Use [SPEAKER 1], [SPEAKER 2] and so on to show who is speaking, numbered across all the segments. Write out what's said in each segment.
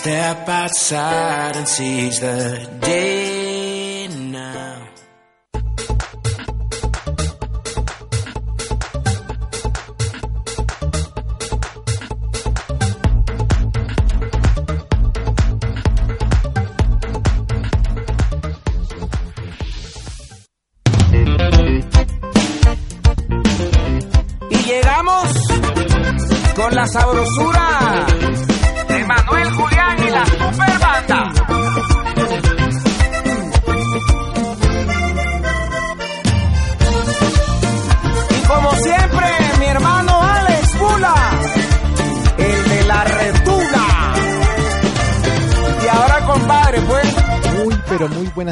[SPEAKER 1] Step outside and seize the day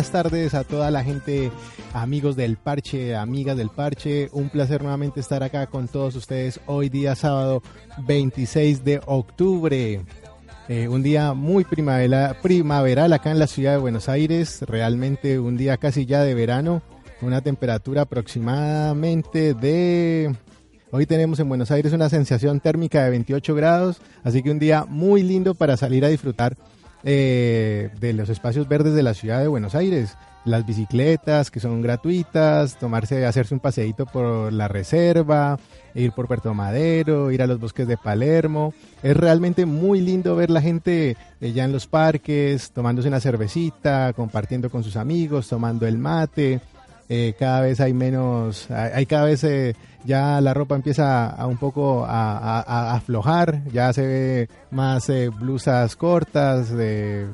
[SPEAKER 2] buenas tardes a toda la gente, amigos del parche, amigas del parche. Un placer nuevamente estar acá con todos ustedes hoy día sábado 26 de octubre. Eh, un día muy primavera, primaveral acá en la ciudad de Buenos Aires. Realmente un día casi ya de verano. Una temperatura aproximadamente de... Hoy tenemos en Buenos Aires una sensación térmica de 28 grados. Así que un día muy lindo para salir a disfrutar eh, de los espacios verdes de la ciudad de Buenos Aires. Las bicicletas que son gratuitas, tomarse, hacerse un paseíto por la reserva, ir por Puerto Madero, ir a los bosques de Palermo. Es realmente muy lindo ver la gente eh, ya en los parques, tomándose una cervecita, compartiendo con sus amigos, tomando el mate. Eh, cada vez hay menos, hay, cada vez eh, ya la ropa empieza a un poco a, a- aflojar, ya se ve más eh, blusas cortas,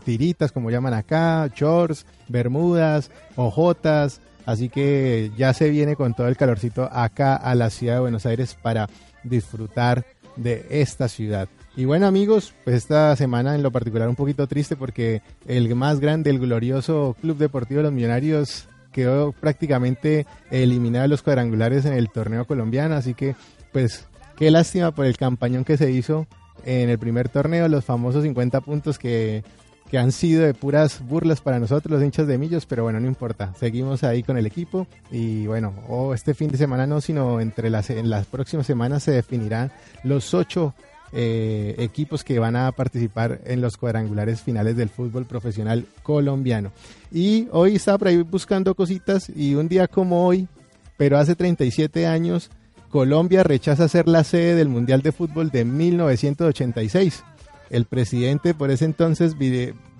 [SPEAKER 2] tiritas como llaman acá, shorts, bermudas, ojotas, así que ya se viene con todo el calorcito acá a la ciudad de Buenos Aires para disfrutar de esta ciudad. Y bueno amigos, pues esta semana en lo particular un poquito triste porque el más grande, el glorioso Club Deportivo de los Millonarios quedó prácticamente eliminado de los cuadrangulares en el torneo colombiano, así que pues qué lástima por el campañón que se hizo en el primer torneo, los famosos 50 puntos que, que han sido de puras burlas para nosotros los hinchas de Millos, pero bueno, no importa, seguimos ahí con el equipo y bueno, o este fin de semana no, sino entre las, en las próximas semanas se definirán los ocho eh, equipos que van a participar en los cuadrangulares finales del fútbol profesional colombiano. Y hoy estaba por ahí buscando cositas y un día como hoy, pero hace 37 años, Colombia rechaza ser la sede del Mundial de Fútbol de 1986. El presidente por ese entonces,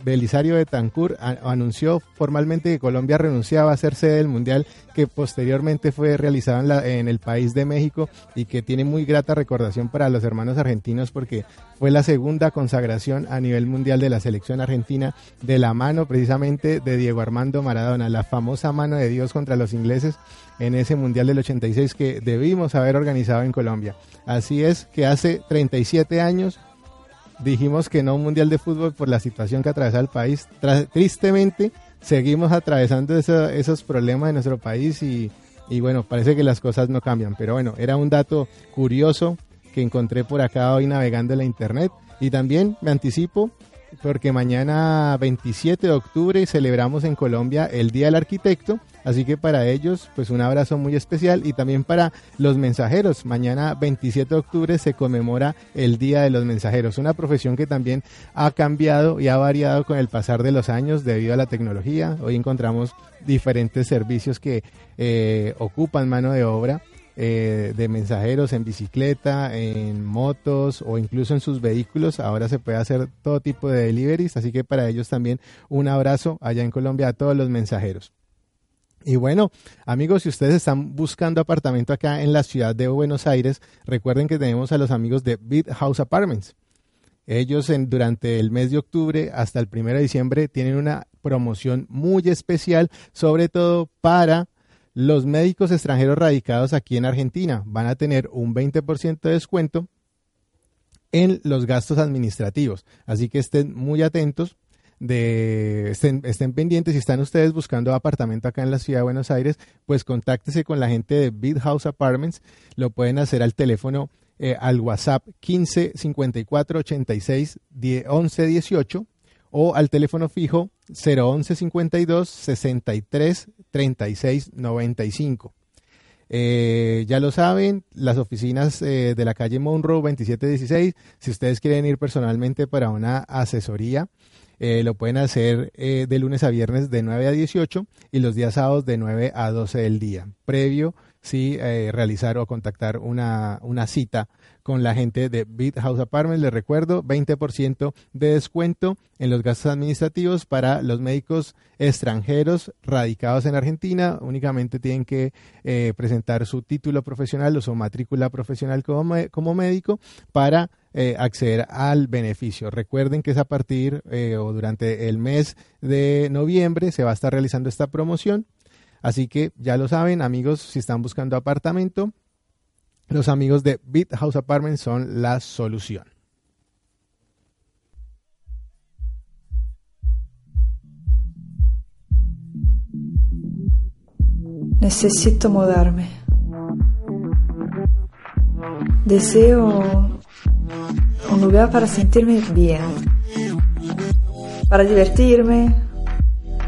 [SPEAKER 2] Belisario Betancourt, anunció formalmente que Colombia renunciaba a ser sede del Mundial que posteriormente fue realizado en, la- en el país de México y que tiene muy grata recordación para los hermanos argentinos porque fue la segunda consagración a nivel mundial de la selección argentina de la mano precisamente de Diego Armando Maradona, la famosa mano de Dios contra los ingleses en ese Mundial del 86 que debimos haber organizado en Colombia. Así es que hace 37 años dijimos que no un mundial de fútbol por la situación que atravesa el país. Tristemente, seguimos atravesando eso- esos problemas de nuestro país y bueno, parece que las cosas no cambian. Pero bueno, era un dato curioso que encontré por acá hoy navegando en la internet. Y también me anticipo porque mañana 27 de octubre celebramos en Colombia el Día del Arquitecto, así que para ellos pues un abrazo muy especial y también para los mensajeros. Mañana 27 de octubre se conmemora el Día de los Mensajeros, una profesión que también ha cambiado y ha variado con el pasar de los años debido a la tecnología. Hoy encontramos diferentes servicios que eh, ocupan mano de obra eh, de mensajeros en bicicleta, en motos o incluso en sus vehículos. Ahora se puede hacer todo tipo de deliveries, así que para ellos también un abrazo allá en Colombia a todos los mensajeros. Y bueno, amigos, si ustedes están buscando apartamento acá en la ciudad de Buenos Aires, recuerden que tenemos a los amigos de Beat House Apartments. Ellos durante el mes de octubre hasta el 1 de diciembre tienen una promoción muy especial, sobre todo para los médicos extranjeros radicados aquí en Argentina. Van a tener un 20% de descuento en los gastos administrativos. Así que estén muy atentos de estén, estén, pendientes si están ustedes buscando apartamento acá en la ciudad de Buenos Aires, pues contáctese con la gente de Big House Apartments, lo pueden hacer al teléfono eh, al WhatsApp 15 54 86 10, 11 18 o al teléfono fijo 011 52 63 36 95. Eh, ya lo saben, las oficinas eh, de la calle Monroe 2716, si ustedes quieren ir personalmente para una asesoría, eh, lo pueden hacer eh, de lunes a viernes de 9 a 18 y los días sábados de 9 a 12 del día, previo sí eh, realizar o contactar una, una cita con la gente de Beat House Apartments. Les recuerdo, 20% de descuento en los gastos administrativos para los médicos extranjeros radicados en Argentina. Únicamente tienen que eh, presentar su título profesional o su matrícula profesional como, como médico para eh, acceder al beneficio. Recuerden que es a partir eh, o durante el mes de noviembre se va a estar realizando esta promoción. Así que ya lo saben, amigos, si están buscando apartamento, los amigos de Beat House Apartments son la solución.
[SPEAKER 3] Necesito mudarme. Deseo un lugar para sentirme bien, para divertirme,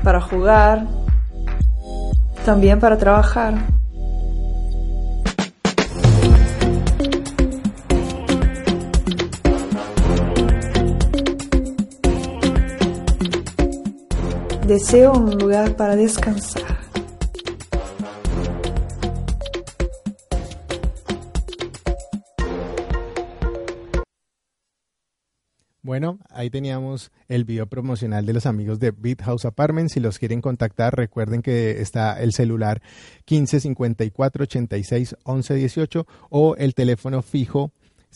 [SPEAKER 3] para jugar, también para trabajar. Deseo un lugar para descansar.
[SPEAKER 2] Bueno, ahí teníamos el video promocional de los amigos de Beat House Apartments. Si los quieren contactar, recuerden que está el celular 1554 86 11 18 o el teléfono fijo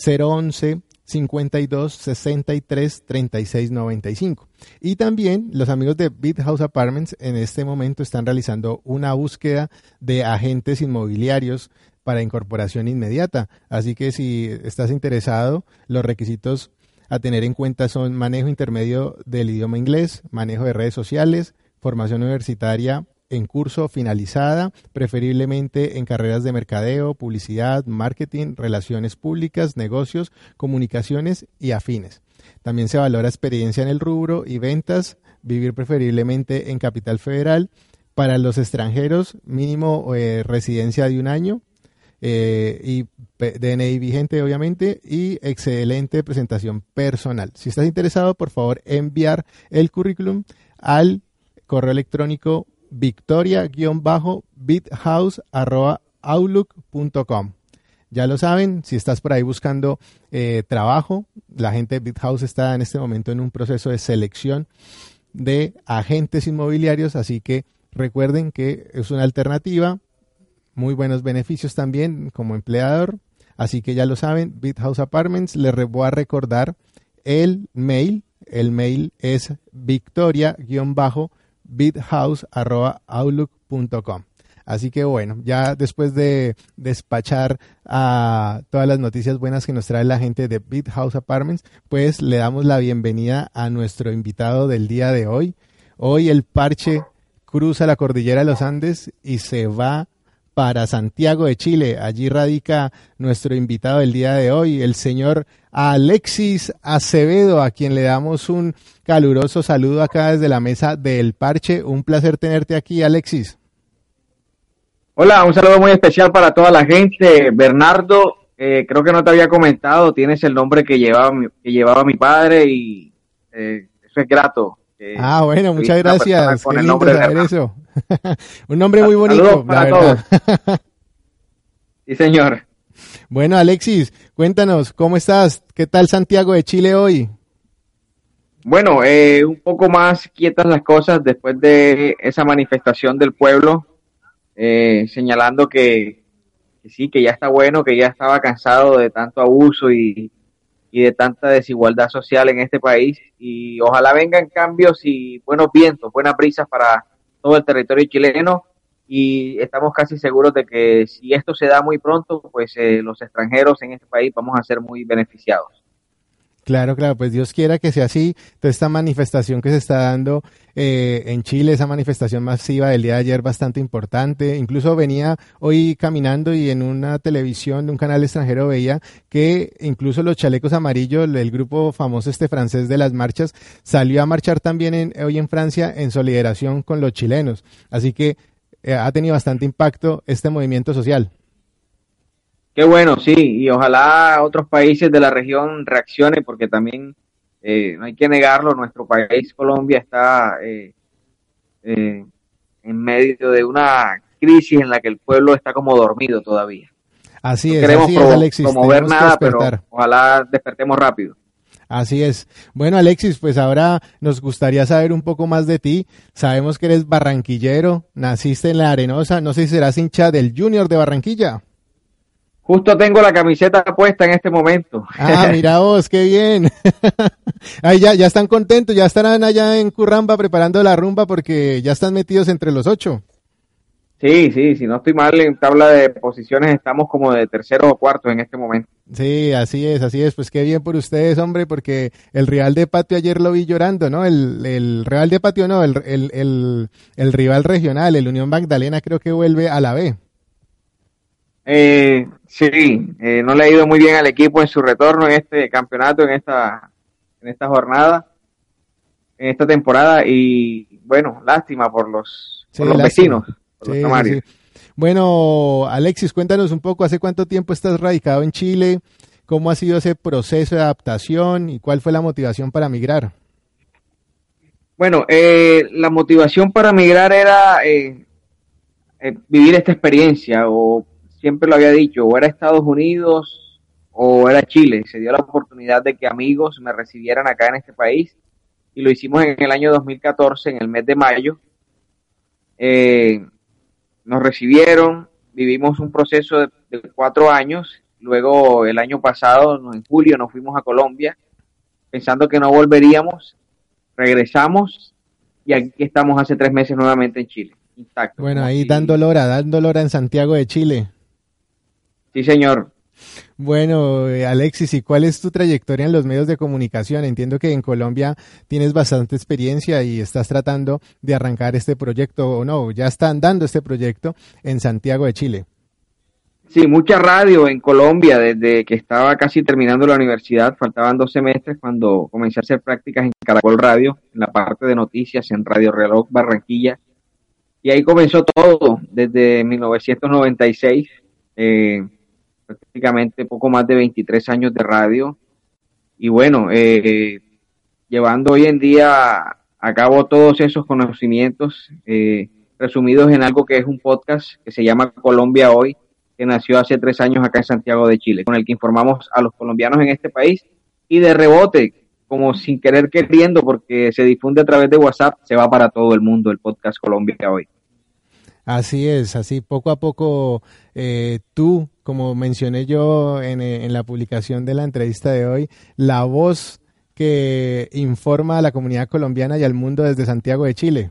[SPEAKER 2] 011 52 63 36 95. Y también los amigos de Beat House Apartments en este momento están realizando una búsqueda de agentes inmobiliarios para incorporación inmediata. Así que si estás interesado, los requisitos a tener en cuenta son manejo intermedio del idioma inglés, manejo de redes sociales, formación universitaria en curso finalizada, preferiblemente en carreras de mercadeo, publicidad, marketing, relaciones públicas, negocios, comunicaciones y afines. También se valora experiencia en el rubro y ventas, vivir preferiblemente en Capital Federal. Para los extranjeros, mínimo eh, residencia de un año, eh, y DNI vigente obviamente y excelente presentación personal. Si estás interesado, por favor enviar el currículum al correo electrónico victoria-bithouse.outlook.com. Ya lo saben, si estás por ahí buscando eh, trabajo, la gente de BitHouse está en este momento en un proceso de selección de agentes inmobiliarios, así que recuerden que es una alternativa muy buenos beneficios también como empleador. Así que ya lo saben, BitHouse Apartments. Les voy a recordar el mail. El mail es victoria-bithouse.outlook.com. Así que bueno, ya después de despachar a todas las noticias buenas que nos trae la gente de BitHouse Apartments, pues le damos la bienvenida a nuestro invitado del día de hoy. Hoy el parche cruza la cordillera de los Andes y se va para Santiago de Chile. Allí radica nuestro invitado del día de hoy, el señor Alexis Acevedo, a quien le damos un caluroso saludo acá desde la mesa del Parche. Un placer tenerte aquí, Alexis.
[SPEAKER 4] Hola, un saludo muy especial para toda la gente. Bernardo, eh, creo que no te había comentado, tienes el nombre que llevaba mi, que llevaba mi padre y eh, eso es grato.
[SPEAKER 2] Eh, ah, bueno, muchas gracias. Qué lindo saber eso. Un nombre muy bonito, la verdad.
[SPEAKER 4] sí, señor.
[SPEAKER 2] Bueno, Alexis, cuéntanos, ¿cómo estás? ¿Qué tal Santiago de Chile hoy?
[SPEAKER 4] Bueno, eh, un poco más quietas las cosas después de esa manifestación del pueblo, eh, señalando que, que, sí, que ya está bueno, que ya estaba cansado de tanto abuso y, y de tanta desigualdad social en este país. Y ojalá vengan cambios y buenos vientos, buenas brisas para todo el territorio chileno. Y estamos casi seguros de que si esto se da muy pronto, pues eh, los extranjeros en este país vamos a ser muy beneficiados.
[SPEAKER 2] Claro, claro, pues Dios quiera que sea así. Toda esta manifestación que se está dando eh, en Chile, esa manifestación masiva del día de ayer bastante importante. Incluso venía hoy caminando y en una televisión de un canal extranjero veía que incluso los chalecos amarillos, el grupo famoso este francés de las marchas, salió a marchar también en, hoy en Francia en solidaridad con los chilenos. Así que eh, ha tenido bastante impacto este movimiento social.
[SPEAKER 4] Qué bueno, sí, y ojalá otros países de la región reaccionen, porque también eh, no hay que negarlo, nuestro país, Colombia, está eh, eh, en medio de una crisis en la que el pueblo está como dormido todavía.
[SPEAKER 2] Así
[SPEAKER 4] no
[SPEAKER 2] es,
[SPEAKER 4] queremos
[SPEAKER 2] así es, Alexis.
[SPEAKER 4] promover nada, pero ojalá despertemos rápido.
[SPEAKER 2] Así es. Bueno, Alexis, pues ahora nos gustaría saber un poco más de ti. Sabemos que eres barranquillero, naciste en la Arenosa, no sé si serás hincha del Junior de Barranquilla.
[SPEAKER 4] Justo tengo la camiseta puesta en este momento.
[SPEAKER 2] Ah, mira vos, qué bien. Ahí ya, ya están contentos, ya estarán allá en Curramba preparando la rumba porque ya están metidos entre los ocho.
[SPEAKER 4] Sí, sí, si no estoy mal en tabla de posiciones estamos como de tercero o cuarto en este momento.
[SPEAKER 2] Sí, así es, así es. Pues qué bien por ustedes, hombre, porque el Real de Patio ayer lo vi llorando, ¿no? El, el Real de Patio no, el, el, el, el rival regional, el Unión Magdalena, creo que vuelve a la B.
[SPEAKER 4] Eh, sí, eh, no le ha ido muy bien al equipo en su retorno en este campeonato, en esta, en esta jornada, en esta temporada y bueno, lástima por los,
[SPEAKER 2] Sí,
[SPEAKER 4] por los
[SPEAKER 2] lástima.
[SPEAKER 4] vecinos, por los
[SPEAKER 2] sí. Bueno, Alexis, cuéntanos un poco, ¿hace cuánto tiempo estás radicado en Chile? ¿Cómo ha sido ese proceso de adaptación y cuál fue la motivación para migrar?
[SPEAKER 4] Bueno, eh, la motivación para migrar era eh, eh, vivir esta experiencia, o siempre lo había dicho, o era Estados Unidos o era Chile. Se dio la oportunidad de que amigos me recibieran acá en este país y lo hicimos en el año 2014, en el mes de mayo. Eh, nos recibieron, vivimos un proceso de, cuatro años, luego el año pasado, en julio, nos fuimos a Colombia, pensando que no volveríamos, regresamos y aquí estamos hace tres meses nuevamente en Chile, intacto.
[SPEAKER 2] Bueno, ahí dando lora, dando lora en Santiago de Chile.
[SPEAKER 4] Sí, señor.
[SPEAKER 2] Bueno, eh, Alexis, ¿y cuál es tu trayectoria en los medios de comunicación? Entiendo que en Colombia tienes bastante experiencia y estás tratando de arrancar este proyecto, o no, ya están dando este proyecto en Santiago de Chile.
[SPEAKER 4] Sí, mucha radio en Colombia desde que estaba casi terminando la universidad, faltaban dos semestres cuando comencé a hacer prácticas en Caracol Radio, en la parte de noticias en Radio Reloj Barranquilla. Y ahí comenzó todo, desde 1996, eh, prácticamente poco más de 23 años de radio. Y bueno, eh, llevando hoy en día a cabo todos esos conocimientos eh, resumidos en algo que es un podcast que se llama Colombia Hoy, que nació hace tres años acá en Santiago de Chile, con el que informamos a los colombianos en este país y de rebote, como sin querer queriendo, porque se difunde a través de WhatsApp, se va para todo el mundo el podcast Colombia Hoy.
[SPEAKER 2] Así es, así poco a poco eh, tú, como mencioné yo en, eh, en la publicación de la entrevista de hoy, la voz que informa a la comunidad colombiana y al mundo desde Santiago de Chile.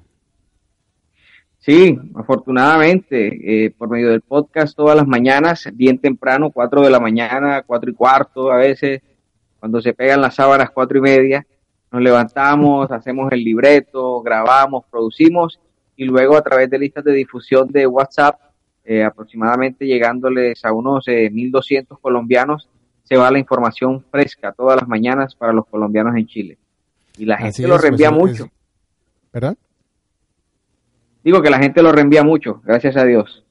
[SPEAKER 4] Sí, afortunadamente, eh, por medio del podcast todas las mañanas, bien temprano, 4 de la mañana, cuatro y cuarto, a veces, cuando se pegan las sábanas, cuatro y media, nos levantamos, hacemos el libreto, grabamos, producimos y luego a través de listas de difusión de WhatsApp, eh, aproximadamente llegándoles a unos eh, 1.200 colombianos, se va la información fresca todas las mañanas para los colombianos en Chile. Y la gente
[SPEAKER 2] Así
[SPEAKER 4] lo
[SPEAKER 2] es, pues,
[SPEAKER 4] reenvía
[SPEAKER 2] es-
[SPEAKER 4] mucho.
[SPEAKER 2] ¿Perdón?
[SPEAKER 4] Digo que la gente lo reenvía mucho, gracias a Dios.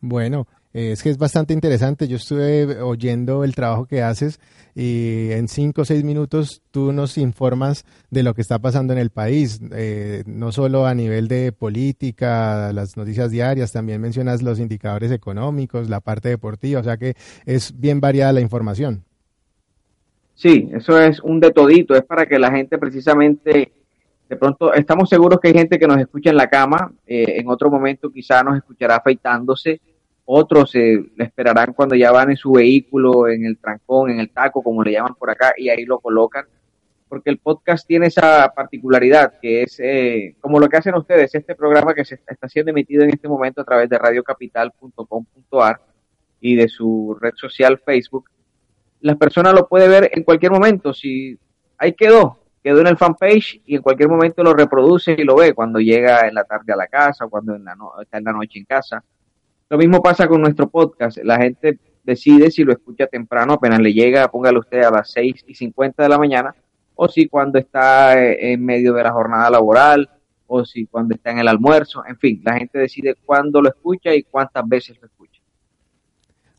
[SPEAKER 2] Bueno, es que es bastante interesante. Yo estuve oyendo el trabajo que haces y en cinco o seis minutos tú nos informas de lo que está pasando en el país, eh, no solo a nivel de política, las noticias diarias, también mencionas los indicadores económicos, la parte deportiva, o sea que es bien variada la información.
[SPEAKER 4] Sí, eso es un de todito, es para que la gente precisamente, de pronto, estamos seguros que hay gente que nos escucha en la cama, eh, en otro momento quizá nos escuchará afeitándose, otros eh, le esperarán cuando ya van en su vehículo, en el trancón, en el taco, como le llaman por acá, y ahí lo colocan. Porque el podcast tiene esa particularidad que es eh, como lo que hacen ustedes, este programa que se está siendo emitido en este momento a través de radiocapital.com.ar y de su red social Facebook. Las personas lo pueden ver en cualquier momento. Si ahí quedó, quedó en el fanpage y en cualquier momento lo reproduce y lo ve cuando llega en la tarde a la casa, cuando en la está en la noche en casa. Lo mismo pasa con nuestro podcast. La gente decide si lo escucha temprano, apenas le llega, póngale usted a las 6 y 50 de la mañana, o si cuando está eh, en medio de la jornada laboral, o si cuando está en el almuerzo, en fin, la gente decide cuándo lo escucha y cuántas veces lo escucha.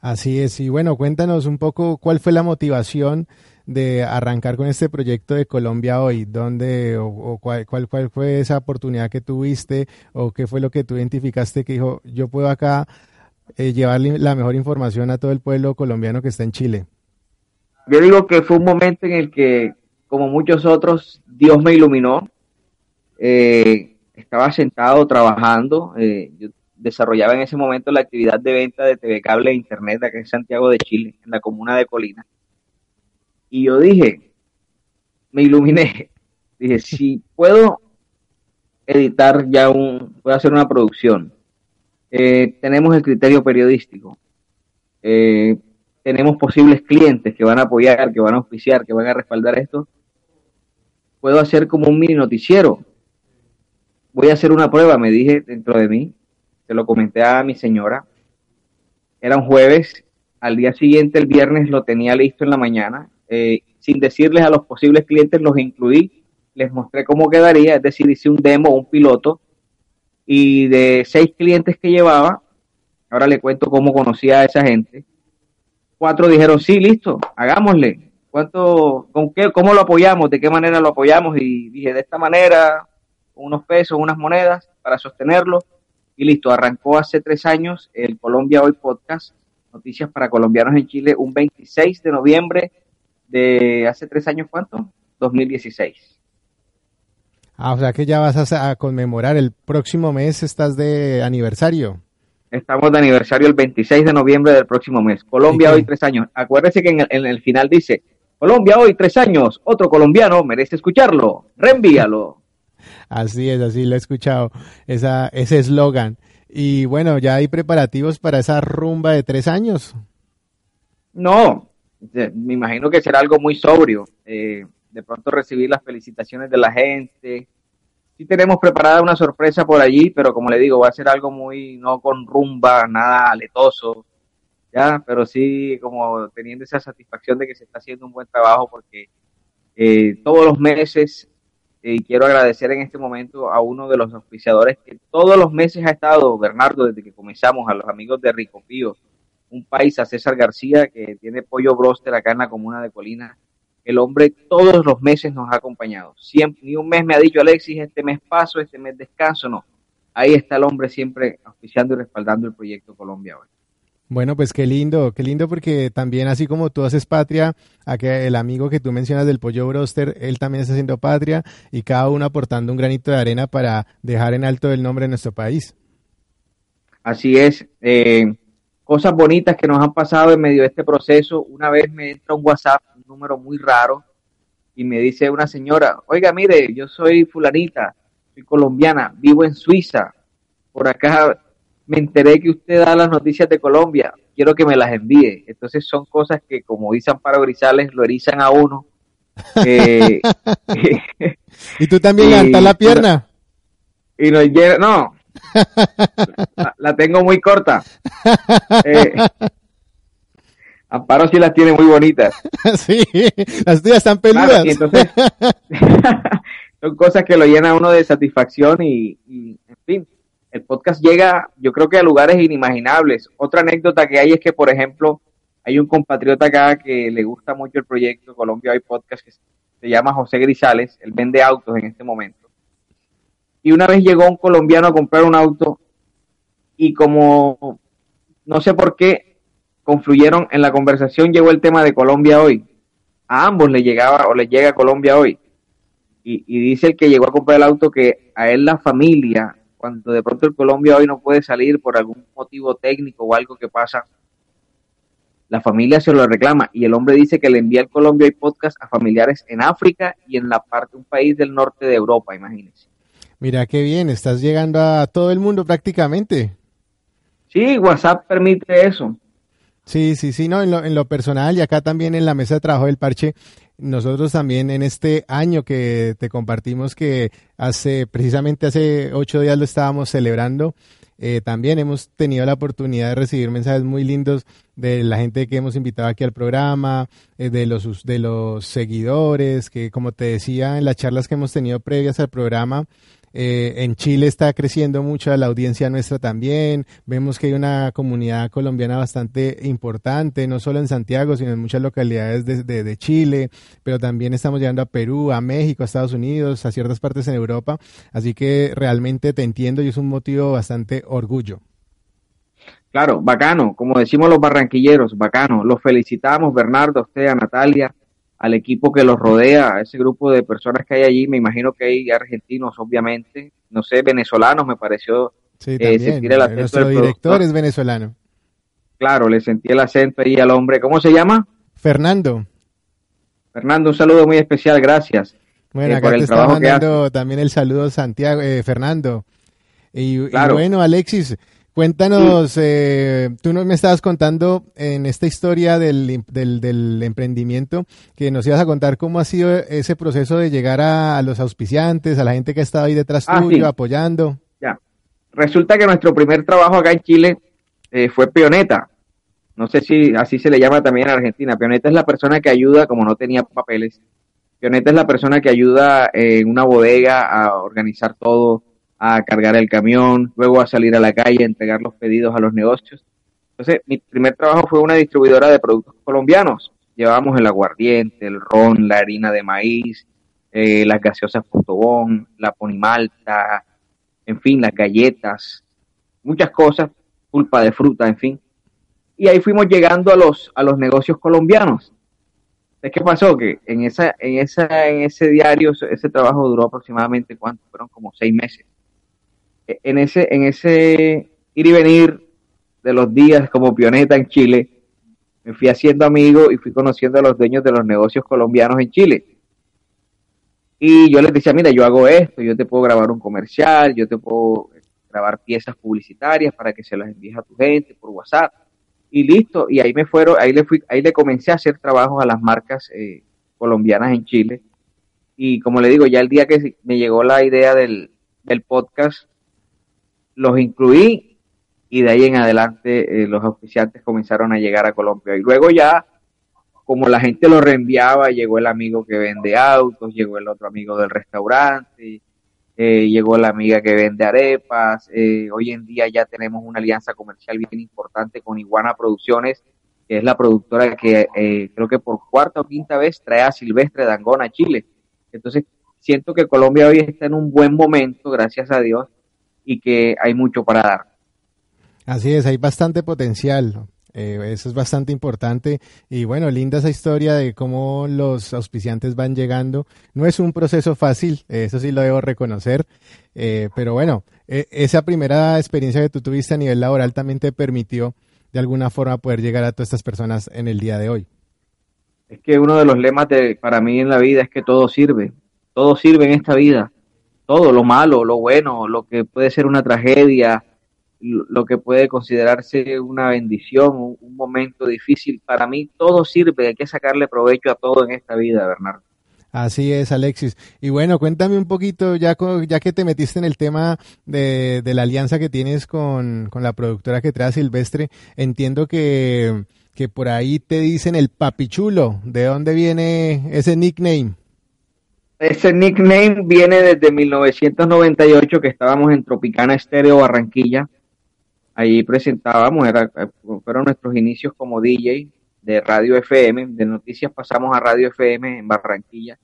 [SPEAKER 2] Así es, y bueno, cuéntanos un poco cuál fue la motivación de arrancar con este proyecto de Colombia hoy? ¿Dónde o, cuál, cuál, cuál, fue esa oportunidad que tuviste o qué fue lo que tú identificaste que dijo, yo puedo acá eh, llevarle la mejor información a todo el pueblo colombiano que está en Chile?
[SPEAKER 4] Yo digo que fue un momento en el que, como muchos otros, Dios me iluminó. Eh, estaba sentado trabajando. Eh, yo desarrollaba en ese momento la actividad de venta de TV Cable e Internet acá en Santiago de Chile, en la comuna de Colina. Y yo dije, me iluminé, dije, si puedo editar ya un, puedo hacer una producción, eh, tenemos el criterio periodístico, eh, tenemos posibles clientes que van a apoyar, que van a auspiciar, que van a respaldar esto, puedo hacer como un mini noticiero. Voy a hacer una prueba, me dije dentro de mí, se lo comenté a mi señora. Era un jueves, al día siguiente, el viernes, lo tenía listo en la mañana eh, sin decirles a los posibles clientes, los incluí, les mostré cómo quedaría, es decir, hice un demo, un piloto, y de seis clientes que llevaba, ahora le cuento cómo conocía a esa gente, cuatro dijeron, sí, listo, hagámosle. ¿Cuánto, con qué, cómo lo apoyamos? ¿De qué manera lo apoyamos? Y dije, de esta manera, unos pesos, unas monedas para sostenerlo. Y listo, arrancó hace tres años el Colombia Hoy Podcast, Noticias para Colombianos en Chile, un 26 de noviembre de hace tres años, ¿cuánto? 2016.
[SPEAKER 2] Ah, o sea que ya vas a, conmemorar el próximo mes, estás de aniversario.
[SPEAKER 4] Estamos de aniversario el 26 de noviembre del próximo mes. Colombia hoy tres años. Acuérdese que en el, final dice, Colombia hoy tres años, otro colombiano merece escucharlo, reenvíalo.
[SPEAKER 2] así es, así lo he escuchado, esa, ese eslogan. Y bueno, ¿ya hay preparativos para esa rumba de tres años?
[SPEAKER 4] No, me imagino que será algo muy sobrio. Eh, de pronto recibir las felicitaciones de la gente. Sí tenemos preparada una sorpresa por allí, pero como le digo, va a ser algo muy, no con rumba, nada aletoso, ya, pero sí como teniendo esa satisfacción de que se está haciendo un buen trabajo porque eh, todos los meses, y quiero agradecer en este momento a uno de los auspiciadores que todos los meses ha estado, Bernardo, desde que comenzamos, a los amigos de Rico Pío, un país a César García, que tiene pollo broster acá en la comuna de Colina. El hombre todos los meses nos ha acompañado. Siempre, ni un mes me ha dicho Alexis, este mes paso, este mes descanso, no. Ahí está el hombre siempre auspiciando y respaldando el proyecto Colombia hoy.
[SPEAKER 2] Bueno, pues qué lindo, qué lindo porque también así como tú haces patria, a que el amigo que tú mencionas del pollo broster, él también está haciendo patria y cada uno aportando un granito de arena para dejar en alto el nombre de nuestro país.
[SPEAKER 4] Así es. Eh, cosas bonitas que nos han pasado en medio de este proceso. Una vez me entra un WhatsApp, un número muy raro, y me dice una señora, oiga, mire, yo soy fulanita, soy colombiana, vivo en Suiza, por acá me enteré que usted da las noticias de Colombia, quiero que me las envíe. Entonces son cosas que, como dicen Amparo Grisales, lo erizan a uno.
[SPEAKER 2] Eh, ¿Y tú también levantas la pierna?
[SPEAKER 4] Y nos llega, no, la, tengo muy corta. Eh, Amparo sí las tiene muy bonitas.
[SPEAKER 2] sí, las tuyas están peludas.
[SPEAKER 4] entonces, son cosas que lo llenan a uno de satisfacción y, en fin, el podcast llega, yo creo que a lugares inimaginables. Otra anécdota que hay es que, por ejemplo, hay un compatriota acá que le gusta mucho el proyecto Colombia Hoy Podcast que se llama José Grisales, él vende autos en este momento y una vez llegó un colombiano a comprar un auto y como no sé por qué confluyeron en la conversación, llegó el tema de Colombia hoy. A ambos le llegaba o le llega Colombia hoy. Y, dice el que llegó a comprar el auto que a él la familia, cuando de pronto el Colombia hoy no puede salir por algún motivo técnico o algo que pasa, la familia se lo reclama y el hombre dice que le envía el Colombia y podcast a familiares en África y en la parte, un país del norte de Europa, imagínense.
[SPEAKER 2] Mira qué bien, estás llegando a todo el mundo prácticamente.
[SPEAKER 4] Sí, WhatsApp permite eso.
[SPEAKER 2] Sí, sí, sí, no, en lo, en lo personal y acá también en la mesa de trabajo del parche, nosotros también en este año que te compartimos que hace, precisamente hace ocho días lo estábamos celebrando, eh, también hemos tenido la oportunidad de recibir mensajes muy lindos de la gente que hemos invitado aquí al programa, eh, de los de los seguidores, que como te decía en las charlas que hemos tenido previas al programa, eh, en Chile está creciendo mucho la audiencia nuestra también. Vemos que hay una comunidad colombiana bastante importante, no solo en Santiago, sino en muchas localidades de, de, de, Chile, pero también estamos llegando a Perú, a México, a Estados Unidos, a ciertas partes en Europa. Así que realmente te entiendo y es un motivo bastante orgullo.
[SPEAKER 4] Claro, bacano, como decimos los barranquilleros, bacano. Los felicitamos, Bernardo, usted, a Natalia, al equipo que los rodea, a ese grupo de personas que hay allí, me imagino que hay argentinos, obviamente, no sé, venezolanos, me pareció
[SPEAKER 2] sí, eh, sentir el acento. Nuestro director es venezolano.
[SPEAKER 4] Claro, le sentí el acento ahí al hombre. ¿Cómo se llama?
[SPEAKER 2] Fernando.
[SPEAKER 4] Fernando, un saludo muy especial, gracias.
[SPEAKER 2] Bueno, eh, acá te está mandando también el saludo Santiago, eh, Fernando. Y, claro. y bueno, Alexis, Cuéntanos, eh, tú nos me estabas contando en esta historia del, del, del, emprendimiento que nos ibas a contar cómo ha sido ese proceso de llegar a, a los auspiciantes, a la gente que ha estado ahí detrás ah, tuyo, sí. apoyando.
[SPEAKER 4] Ya. Resulta que nuestro primer trabajo acá en Chile eh, fue Pioneta. No sé si así se le llama también en Argentina. Pioneta es la persona que ayuda, como no tenía papeles, Pioneta es la persona que ayuda en una bodega a organizar todo, a cargar el camión, luego a salir a la calle a entregar los pedidos a los negocios. Entonces, mi primer trabajo fue una distribuidora de productos colombianos. Llevábamos el aguardiente, el ron, la harina de maíz, eh, las gaseosas Putobón, la ponimalta, en fin, las galletas, muchas cosas, pulpa de fruta, en fin. Y ahí fuimos llegando a los, a los negocios colombianos. ¿Qué pasó? Que en, esa, en, esa, en ese diario, ese trabajo duró aproximadamente, ¿cuánto? Fueron como seis meses en ese, en ese ir y venir de los días como pioneta en Chile, me fui haciendo amigo y fui conociendo a los dueños de los negocios colombianos en Chile. Y yo les decía, mira, yo hago esto, yo te puedo grabar un comercial, yo te puedo grabar piezas publicitarias para que se las envíes a tu gente por WhatsApp. Y listo, y ahí me fueron, ahí le fui, ahí le comencé a hacer trabajos a las marcas eh, colombianas en Chile. Y como le digo, ya el día que me llegó la idea del podcast, los incluí y de ahí en adelante eh, los auspiciantes comenzaron a llegar a Colombia. Y luego ya, como la gente lo reenviaba, llegó el amigo que vende autos, llegó el otro amigo del restaurante, eh, llegó la amiga que vende arepas. Eh, hoy en día ya tenemos una alianza comercial bien importante con Iguana Producciones, que es la productora que creo que por cuarta o quinta vez trae a Silvestre Dangón a Chile. Entonces, siento que Colombia hoy está en un buen momento, gracias a Dios, y que hay mucho para dar.
[SPEAKER 2] Así es, hay bastante potencial. Eh, eso es bastante importante y bueno, linda esa historia de cómo los auspiciantes van llegando. No es un proceso fácil, eso sí lo debo reconocer, eh, pero bueno, eh, esa primera experiencia que tú tuviste a nivel laboral también te permitió de alguna forma poder llegar a todas estas personas en el día de hoy.
[SPEAKER 4] Es que uno de los lemas de, para mí en la vida es que todo sirve, todo sirve en esta vida todo, lo malo, lo bueno, lo que puede ser una tragedia, lo que puede considerarse una bendición, un, momento difícil. Para mí todo sirve, hay que sacarle provecho a todo en esta vida, Bernardo.
[SPEAKER 2] Así es, Alexis. Y bueno, cuéntame un poquito, ya, ya que te metiste en el tema de, de la alianza que tienes con, con, la productora que trae Silvestre, entiendo que, que por ahí te dicen el papichulo. ¿De dónde viene ese nickname?
[SPEAKER 4] Ese nickname viene desde 1998 que estábamos en Tropicana Estéreo Barranquilla. Ahí presentábamos, era, fueron nuestros inicios como DJ de Radio FM. De noticias pasamos a Radio FM en Barranquilla.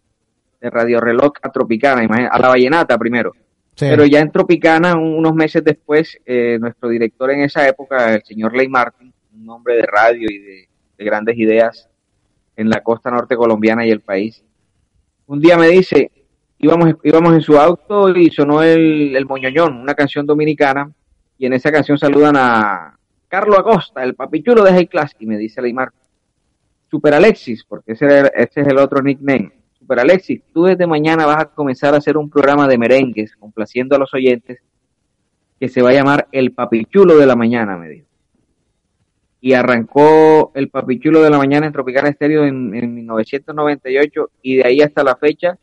[SPEAKER 4] De Radio Reloj a Tropicana, a la Vallenata primero. Sí. Pero ya en Tropicana, unos meses después, eh, nuestro director en esa época, el señor Ley Martin, un hombre de radio y de, de grandes ideas en la costa norte colombiana y el país, un día me dice, íbamos, íbamos en su auto y sonó el, el Moñoñón, una canción dominicana, y en esa canción saludan a Carlos Acosta, el papichulo de High Class, y me dice Leymar, Super Alexis, porque ese, ese es el otro nickname. Super Alexis, tú desde mañana vas a comenzar a hacer un programa de merengues, complaciendo a los oyentes, que se va a llamar El Papichulo de la Mañana, me dijo. Y arrancó El Papichulo de la Mañana en Tropical Estéreo en, en 1998 y de ahí hasta la fecha,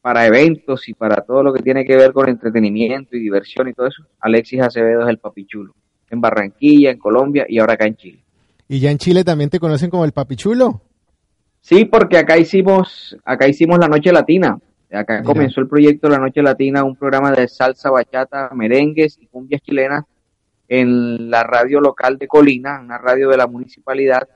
[SPEAKER 4] para eventos y para todo lo que tiene que ver con entretenimiento y diversión y todo eso, Alexis Acevedo es el Papichulo. En Barranquilla, en Colombia y ahora acá en Chile.
[SPEAKER 2] ¿Y ya en Chile también te conocen como el papichulo?
[SPEAKER 4] Sí, porque acá hicimos, acá hicimos la Noche Latina. Acá
[SPEAKER 2] Mira.
[SPEAKER 4] comenzó el proyecto La Noche Latina, un programa de salsa, bachata, merengues y cumbias chilenas en la radio local de Colina, una radio de la municipalidad.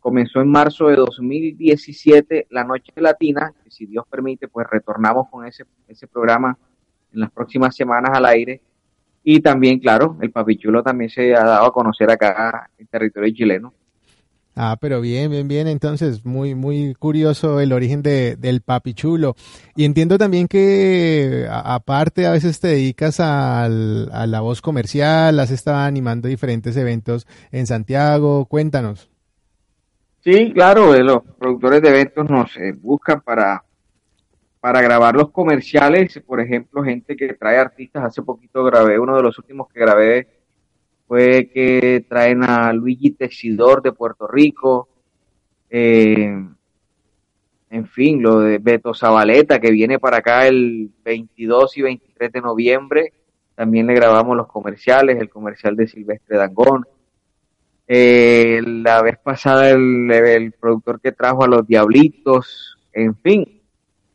[SPEAKER 4] Comenzó en marzo de 2017 La Noche Latina, que si Dios permite, pues retornamos con ese, ese programa en las próximas semanas al aire. Y también, claro, el Papichulo también se ha dado a conocer acá en territorio chileno.
[SPEAKER 2] Ah, pero bien, bien, bien. Entonces, muy, muy curioso el origen de, del papichulo. Y entiendo también que, aparte, a veces te dedicas al- a la voz comercial, has estado animando diferentes eventos en Santiago. Cuéntanos.
[SPEAKER 4] Sí, claro, eh, los productores de eventos nos eh, buscan para, para grabar los comerciales, por ejemplo, gente que trae artistas, hace poquito grabé, uno de los últimos que grabé fue que traen a Luigi Texidor de Puerto Rico, eh, en fin, lo de Beto Zabaleta que viene para acá el 22 y 23 de noviembre, también le grabamos los comerciales, el comercial de Silvestre Dangón, eh, la vez pasada el, el productor que trajo a los Diablitos, en fin,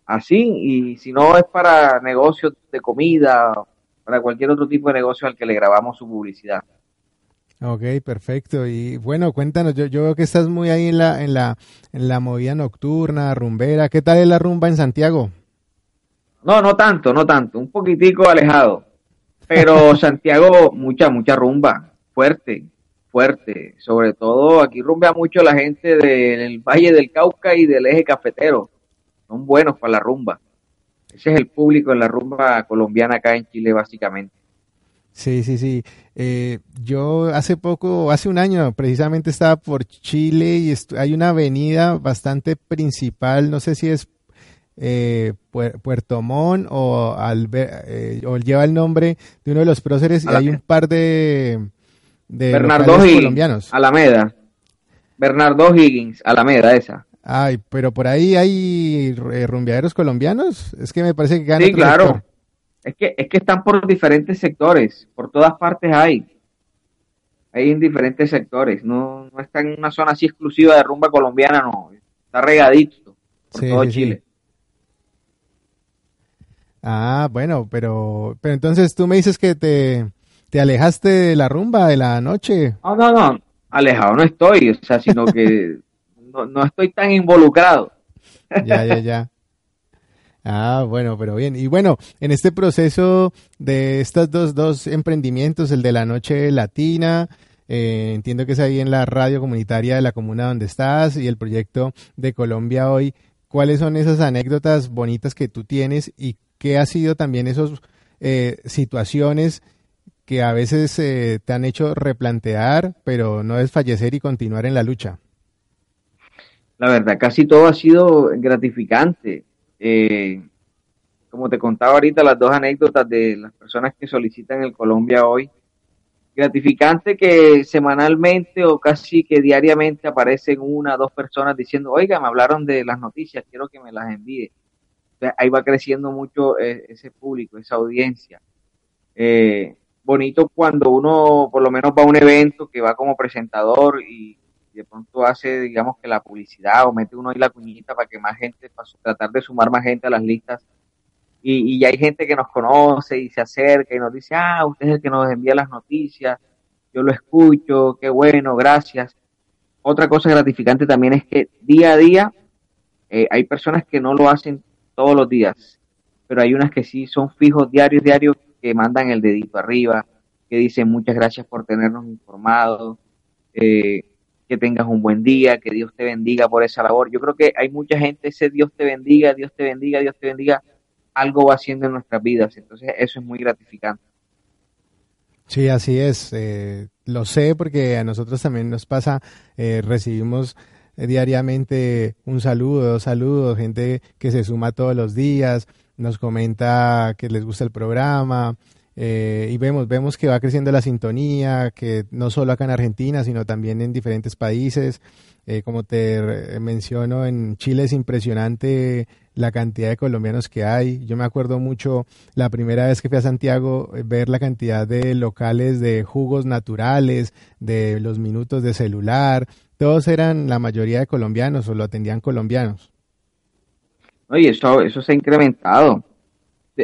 [SPEAKER 4] así, y si no es para negocios de comida, para cualquier otro tipo de negocio al que le grabamos su publicidad.
[SPEAKER 2] Ok, perfecto. Y bueno, cuéntanos, yo, yo veo que estás muy ahí en la, en la, en la movida nocturna, rumbera. ¿Qué tal es la rumba en Santiago?
[SPEAKER 4] No, no tanto, no tanto, un poquitico alejado, pero Santiago, mucha, mucha rumba, fuerte, fuerte, sobre todo aquí rumbea mucho la gente del Valle del Cauca y del eje cafetero, son buenos para la rumba. Ese es el público en la rumba colombiana acá en Chile, básicamente.
[SPEAKER 2] Sí, sí, sí. Eh, yo hace poco, hace un año precisamente estaba por Chile y hay una avenida bastante principal, no sé si es eh, Puer- Puerto Montt o, eh, o lleva el nombre de uno de los próceres y hay un par de, de
[SPEAKER 4] Bernardo Higgins,
[SPEAKER 2] colombianos.
[SPEAKER 4] Alameda. Bernardo Higgins, Alameda, esa.
[SPEAKER 2] Ay, pero por ahí hay eh, rumbeaderos colombianos. Es que me parece que gana
[SPEAKER 4] Sí, claro.
[SPEAKER 2] sector.
[SPEAKER 4] Es que, es que están por diferentes sectores, por todas partes hay. Hay en diferentes sectores, no, no está en una zona así exclusiva de rumba colombiana, no. Está regadito por
[SPEAKER 2] Sí,
[SPEAKER 4] todo
[SPEAKER 2] sí, sí.
[SPEAKER 4] Chile.
[SPEAKER 2] Ah, bueno, pero, pero entonces tú me dices que te, te alejaste de la rumba de la noche.
[SPEAKER 4] No, no, no, alejado no estoy, o sea, sino que no, no estoy tan involucrado.
[SPEAKER 2] Ya, ya, ya. Ah, bueno, pero bien. Y bueno, en este proceso de estos dos, dos emprendimientos, el de la noche latina, eh, entiendo que es ahí en la radio comunitaria de la comuna donde estás y el proyecto de Colombia hoy, ¿cuáles son esas anécdotas bonitas que tú tienes y qué ha sido también esas situaciones que a veces eh, te han hecho replantear, pero no desfallecer y continuar en la lucha?
[SPEAKER 4] La verdad, casi todo ha sido gratificante. Eh, como te contaba ahorita, las dos anécdotas de las personas que solicitan el Colombia hoy. Gratificante que semanalmente o casi que diariamente aparecen una o dos personas diciendo, oiga, me hablaron de las noticias, quiero que me las envíe. Ahí va creciendo mucho eh, ese público, esa audiencia. Eh, bonito cuando uno por lo menos va a un evento que va como presentador y de pronto hace, digamos que la publicidad o mete uno ahí la cuñita para que más gente, para tratar de sumar más gente a las listas. Y, y hay gente que nos conoce y se acerca y nos dice, ah, usted es el que nos envía las noticias, yo lo escucho, qué bueno, gracias. Otra cosa gratificante también es que día a día eh, hay personas que no lo hacen todos los días, pero hay unas que sí son fijos diarios, diarios, que mandan el dedito arriba, que dicen muchas gracias por tenernos informados, eh, que tengas un buen día, que Dios te bendiga por esa labor. Yo creo que hay mucha gente, ese Dios te bendiga, Dios te bendiga, Dios te bendiga, algo va haciendo en nuestras vidas. Entonces eso es muy gratificante.
[SPEAKER 2] Sí, así es. Eh, lo sé porque a nosotros también nos pasa, eh, recibimos eh, diariamente un saludo, dos saludos, gente que se suma todos los días, nos comenta que les gusta el programa, eh, y vemos, vemos que va creciendo la sintonía, que no solo acá en Argentina, sino también en diferentes países. Eh, como te menciono, en Chile es impresionante la cantidad de colombianos que hay. Yo me acuerdo mucho la primera vez que fui a Santiago, eh, ver la cantidad de locales de jugos naturales, de los minutos de celular. Todos eran la mayoría de colombianos o lo atendían colombianos.
[SPEAKER 4] Oye, eso, eso se ha incrementado.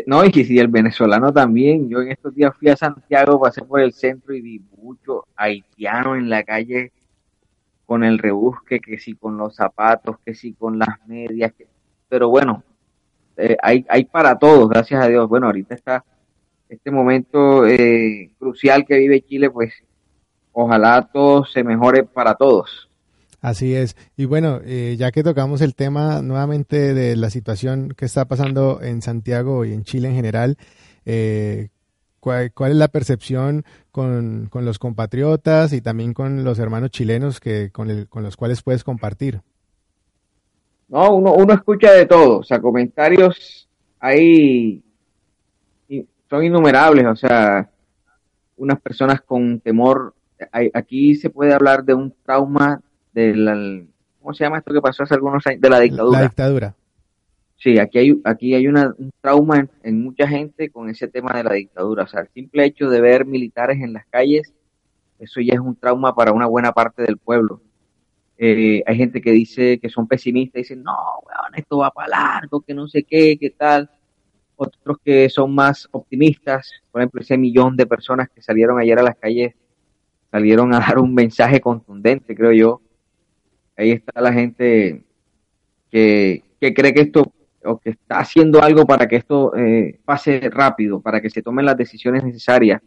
[SPEAKER 4] No, y si el venezolano también. Yo en estos días fui a Santiago, pasé por el centro y vi mucho haitiano en la calle con el rebusque, que si con los zapatos, que si con las medias. Pero bueno, eh, hay, hay para todos, gracias a Dios. Bueno, ahorita está este momento eh, crucial que vive Chile, pues ojalá todo se mejore para todos.
[SPEAKER 2] Así es. Y bueno, eh, ya que tocamos el tema nuevamente de la situación que está pasando en Santiago y en Chile en general, eh, ¿cuál, es la percepción con, los compatriotas y también con los hermanos chilenos que con, el, con los cuales puedes compartir?
[SPEAKER 4] No, uno, uno escucha de todo, o sea, comentarios ahí son innumerables, o sea, unas personas con temor, aquí se puede hablar de un trauma de la, ¿cómo se llama esto que pasó hace algunos años? De la dictadura.
[SPEAKER 2] La dictadura.
[SPEAKER 4] Sí, aquí hay, aquí hay una, un trauma en, mucha gente con ese tema de la dictadura. O sea, el simple hecho de ver militares en las calles, eso ya es un trauma para una buena parte del pueblo. Eh, hay gente que dice que son pesimistas y dicen, no, weón, esto va para largo, que no sé qué, qué tal. Otros que son más optimistas, por ejemplo, ese millón de personas que salieron ayer a las calles, salieron a dar un mensaje contundente, creo yo, ahí está la gente que, cree que esto o que está haciendo algo para que esto eh, pase rápido, para que se tomen las decisiones necesarias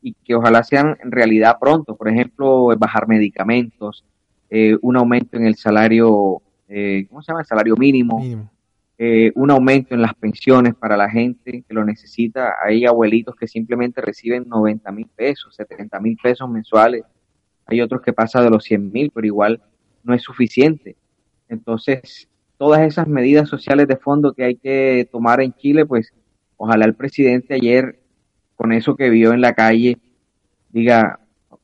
[SPEAKER 4] y que ojalá sean en realidad pronto. Por ejemplo, bajar medicamentos, eh, un aumento en el salario, eh, ¿cómo se llama? El salario mínimo, un aumento en las pensiones para la gente que lo necesita. Hay abuelitos que simplemente reciben 90 mil pesos, 70 mil pesos mensuales. Hay otros que pasan de los 100 mil, pero igual no es suficiente. Entonces, todas esas medidas sociales de fondo que hay que tomar en Chile, pues ojalá el presidente ayer, con eso que vio en la calle, diga,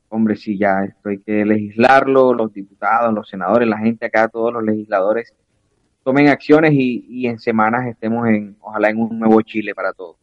[SPEAKER 4] hombre, si ya esto hay que legislarlo, los diputados, los senadores, la gente acá, todos los legisladores, tomen acciones y, en semanas estemos en, ojalá en un nuevo Chile para todos.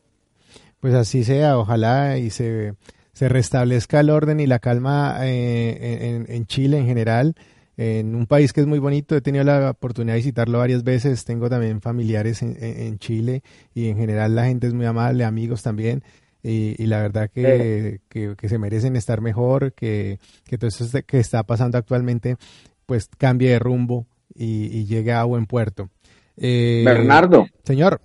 [SPEAKER 2] Pues así sea, ojalá y se, se restablezca el orden y la calma eh, en, en Chile en general en un país que es muy bonito. He tenido la oportunidad de visitarlo varias veces. Tengo también familiares en, Chile y en general la gente es muy amable, amigos también. Y, la verdad que, que, se merecen estar mejor, que, que todo eso que está pasando actualmente pues cambie de rumbo y, llegue a buen puerto.
[SPEAKER 4] Eh, Bernardo.
[SPEAKER 2] Señor.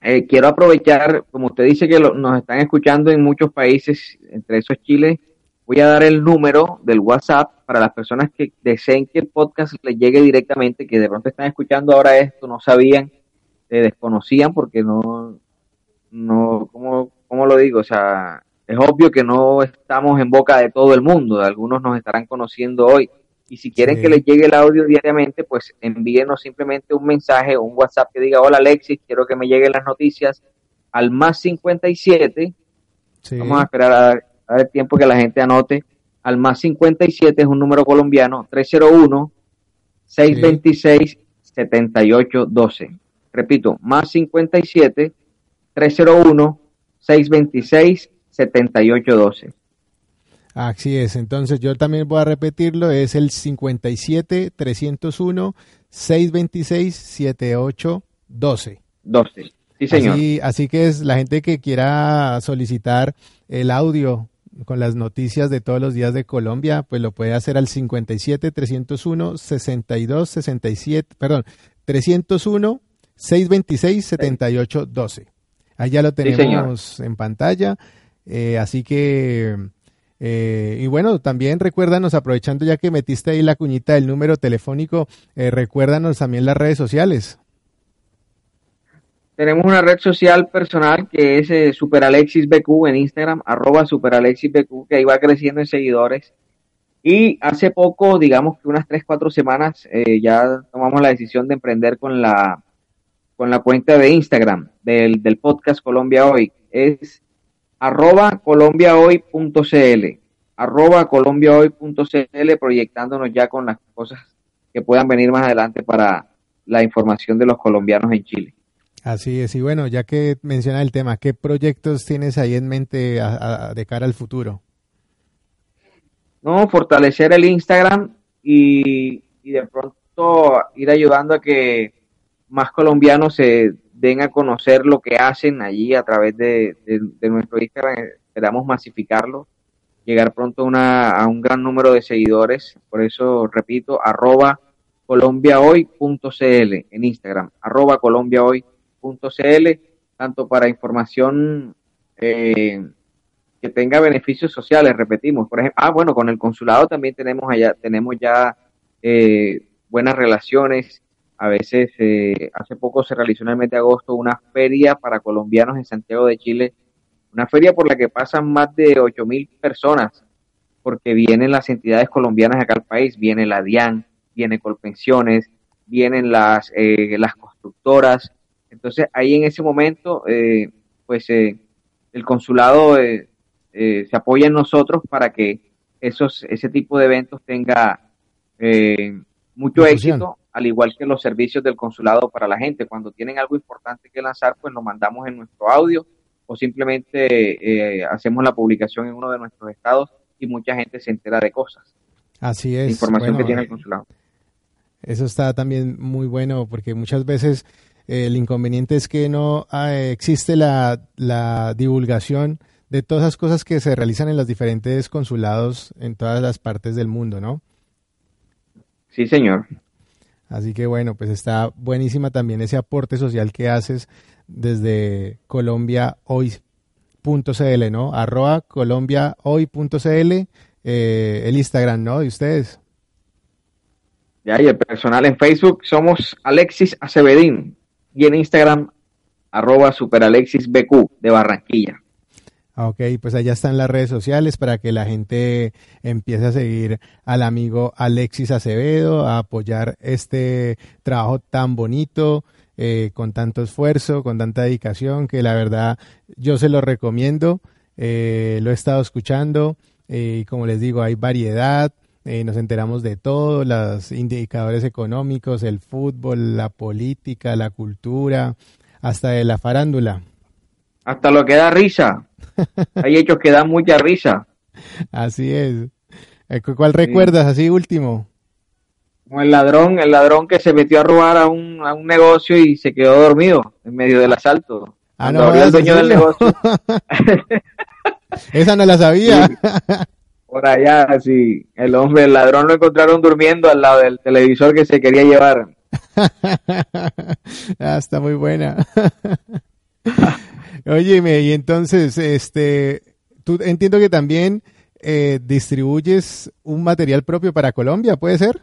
[SPEAKER 4] Eh, quiero aprovechar, como usted dice que nos están escuchando en muchos países, entre esos Chile, Voy a dar el número del WhatsApp para las personas que deseen que el podcast les llegue directamente, que de pronto están escuchando ahora esto, no sabían, se desconocían porque no, no, ¿cómo, ¿cómo lo digo? O sea, es obvio que no estamos en boca de todo el mundo, algunos nos estarán conociendo hoy. Y si quieren que les llegue el audio diariamente, pues envíenos simplemente un mensaje o un WhatsApp que diga, hola Alexis, quiero que me lleguen las noticias al más 57. Vamos a esperar a, a ver tiempo que la gente anote, al más 57 es un número colombiano, 301 626 7812. Repito, más 57 301 626 7812.
[SPEAKER 2] Así es, entonces yo también voy a repetirlo, es el 57 301 626 7812.
[SPEAKER 4] 12. Sí, señor.
[SPEAKER 2] Así, así que es la gente que quiera solicitar el audio con las noticias de todos los días de Colombia, pues lo puede hacer al 57 301 62 67, perdón, 301 626 78 12. Ahí ya lo tenemos en pantalla. Eh, así que, eh, y bueno, también recuérdanos, aprovechando ya que metiste ahí la cuñita del número telefónico, eh, recuérdanos también las redes sociales.
[SPEAKER 4] Tenemos una red social personal que es eh, SuperAlexisBQ en Instagram, arroba SuperAlexisBQ, que ahí va creciendo en seguidores. Y hace poco, digamos que unas 3, 4 semanas, eh, ya tomamos la decisión de emprender con la, con la cuenta de Instagram del, del podcast Colombia Hoy. Es arroba colombiahoy.cl, arroba colombiahoy.cl, proyectándonos ya con las cosas que puedan venir más adelante para la información de los colombianos en Chile.
[SPEAKER 2] Así es, y bueno, ya que menciona el tema, ¿qué proyectos tienes ahí en mente a- de cara al futuro?
[SPEAKER 4] No, fortalecer el Instagram y, y de pronto ir ayudando a que más colombianos se den a conocer lo que hacen allí a través de, de- nuestro Instagram. Esperamos masificarlo, llegar pronto una, a un gran número de seguidores. Por eso, repito, arroba colombiahoy.cl en Instagram, arroba colombiahoy.cl, tanto para información eh, que tenga beneficios sociales, repetimos. Por ejemplo, ah, bueno, con el consulado también tenemos allá, tenemos ya eh, buenas relaciones. A veces, eh, hace poco se realizó en el mes de agosto una feria para colombianos en Santiago de Chile, una feria por la que pasan más de ocho mil personas, porque vienen las entidades colombianas acá al país, viene la DIAN, viene Colpensiones, vienen las, eh, las constructoras. Entonces, ahí en ese momento, eh, pues eh, el consulado eh, eh, se apoya en nosotros para que esos, ese tipo de eventos tenga eh, mucho
[SPEAKER 2] Difusión.
[SPEAKER 4] éxito, al igual que los servicios del consulado para la gente. Cuando tienen algo importante que lanzar, pues lo mandamos en nuestro audio o simplemente eh, hacemos la publicación en uno de nuestros estados y mucha gente se entera de cosas,
[SPEAKER 2] Así es.
[SPEAKER 4] información
[SPEAKER 2] bueno,
[SPEAKER 4] que tiene el consulado.
[SPEAKER 2] Eso está también muy bueno porque muchas veces el inconveniente es que no ah, existe la, la divulgación de todas las cosas que se realizan en los diferentes consulados en todas las partes del mundo, ¿no?
[SPEAKER 4] Sí, señor.
[SPEAKER 2] Así que bueno, pues está buenísima también ese aporte social que haces desde colombiahoy.cl, ¿no? Arroba colombiahoy.cl, eh, el Instagram, ¿no? De ustedes.
[SPEAKER 4] Ya, y el personal en Facebook somos Alexis Acebedín y en Instagram arroba superalexisbq de Barranquilla.
[SPEAKER 2] Ah, Ok, pues allá están las redes sociales para que la gente empiece a seguir al amigo Alexis Acevedo, a apoyar este trabajo tan bonito, eh, con tanto esfuerzo, con tanta dedicación, que la verdad yo se lo recomiendo. Eh, lo he estado escuchando eh, y como les digo, hay variedad. Eh, nos enteramos de todo, los indicadores económicos, el fútbol, la política, la cultura, hasta de la farándula.
[SPEAKER 4] Hasta lo que da risa. Hay hechos que dan mucha risa.
[SPEAKER 2] Así es. Eh, cu- ¿Cuál recuerdas así último?
[SPEAKER 4] Como el ladrón, el ladrón que se metió a robar a un, a un negocio y se quedó dormido en medio del asalto.
[SPEAKER 2] Ah, no
[SPEAKER 4] el dueño
[SPEAKER 2] ¿en
[SPEAKER 4] del negocio,
[SPEAKER 2] Esa no la sabía.
[SPEAKER 4] por allá, sí, el hombre, el ladrón lo encontraron durmiendo al lado del televisor que se quería llevar.
[SPEAKER 2] ah, está muy buena. Óyeme, y entonces, este, tú entiendo que también eh, distribuyes un material propio para Colombia, ¿puede ser?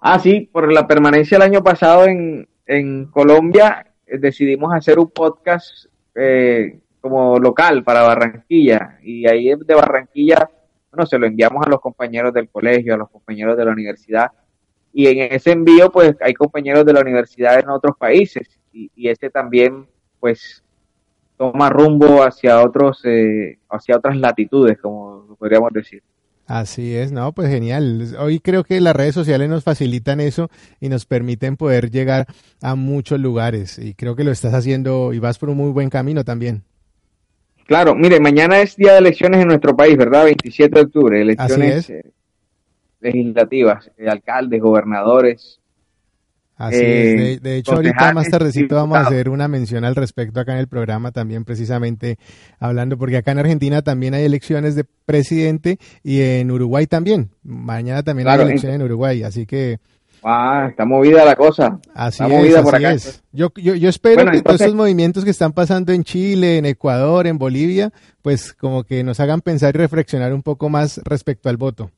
[SPEAKER 4] Ah, sí, por la permanencia el año pasado en, en Colombia, eh, decidimos hacer un podcast eh, como local para Barranquilla. Y ahí de Barranquilla, bueno, se lo enviamos a los compañeros del colegio, a los compañeros de la universidad. Y en ese envío, pues hay compañeros de la universidad en otros países. Y, y este también, pues, toma rumbo hacia otros, eh, hacia otras latitudes, como podríamos decir.
[SPEAKER 2] Así es, no, pues genial. Hoy creo que las redes sociales nos facilitan eso y nos permiten poder llegar a muchos lugares. Y creo que lo estás haciendo y vas por un muy buen camino también.
[SPEAKER 4] Claro, mire, mañana es día de elecciones en nuestro país, ¿verdad? 27 de octubre, elecciones eh, legislativas, eh, alcaldes, gobernadores.
[SPEAKER 2] Así
[SPEAKER 4] Eh,
[SPEAKER 2] es. De, de hecho, ahorita más tardecito vamos a hacer una mención al respecto acá en el programa también, precisamente hablando, porque acá en Argentina también hay elecciones de presidente y en Uruguay también. Mañana también
[SPEAKER 4] Claro,
[SPEAKER 2] hay elecciones en Uruguay, así que
[SPEAKER 4] Ah, está movida la cosa.
[SPEAKER 2] así
[SPEAKER 4] Está
[SPEAKER 2] es,
[SPEAKER 4] movida por
[SPEAKER 2] así
[SPEAKER 4] acá.
[SPEAKER 2] es. Yo, yo, yo espero
[SPEAKER 4] Bueno,
[SPEAKER 2] que todos estos movimientos que están pasando en Chile, en Ecuador, en Bolivia, pues como que nos hagan pensar y reflexionar un poco más respecto al voto.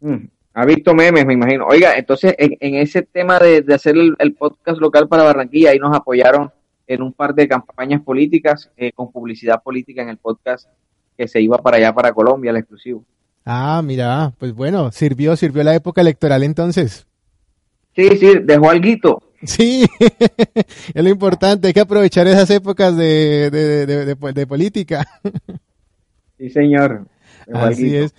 [SPEAKER 4] Mm, Ha visto memes, me imagino. Oiga, entonces en, en ese tema de, de hacer el, el podcast local para Barranquilla, ahí nos apoyaron en un par de campañas políticas eh, con publicidad política en el podcast que se iba para allá, para Colombia, el exclusivo.
[SPEAKER 2] Ah, mira, pues bueno, sirvió, sirvió la época electoral entonces.
[SPEAKER 4] Sí, sí, dejó alguito.
[SPEAKER 2] Sí, es lo importante, hay que aprovechar esas épocas de, de, de, de- de política.
[SPEAKER 4] Sí, señor. Dejó
[SPEAKER 2] Así
[SPEAKER 4] alguito.
[SPEAKER 2] es.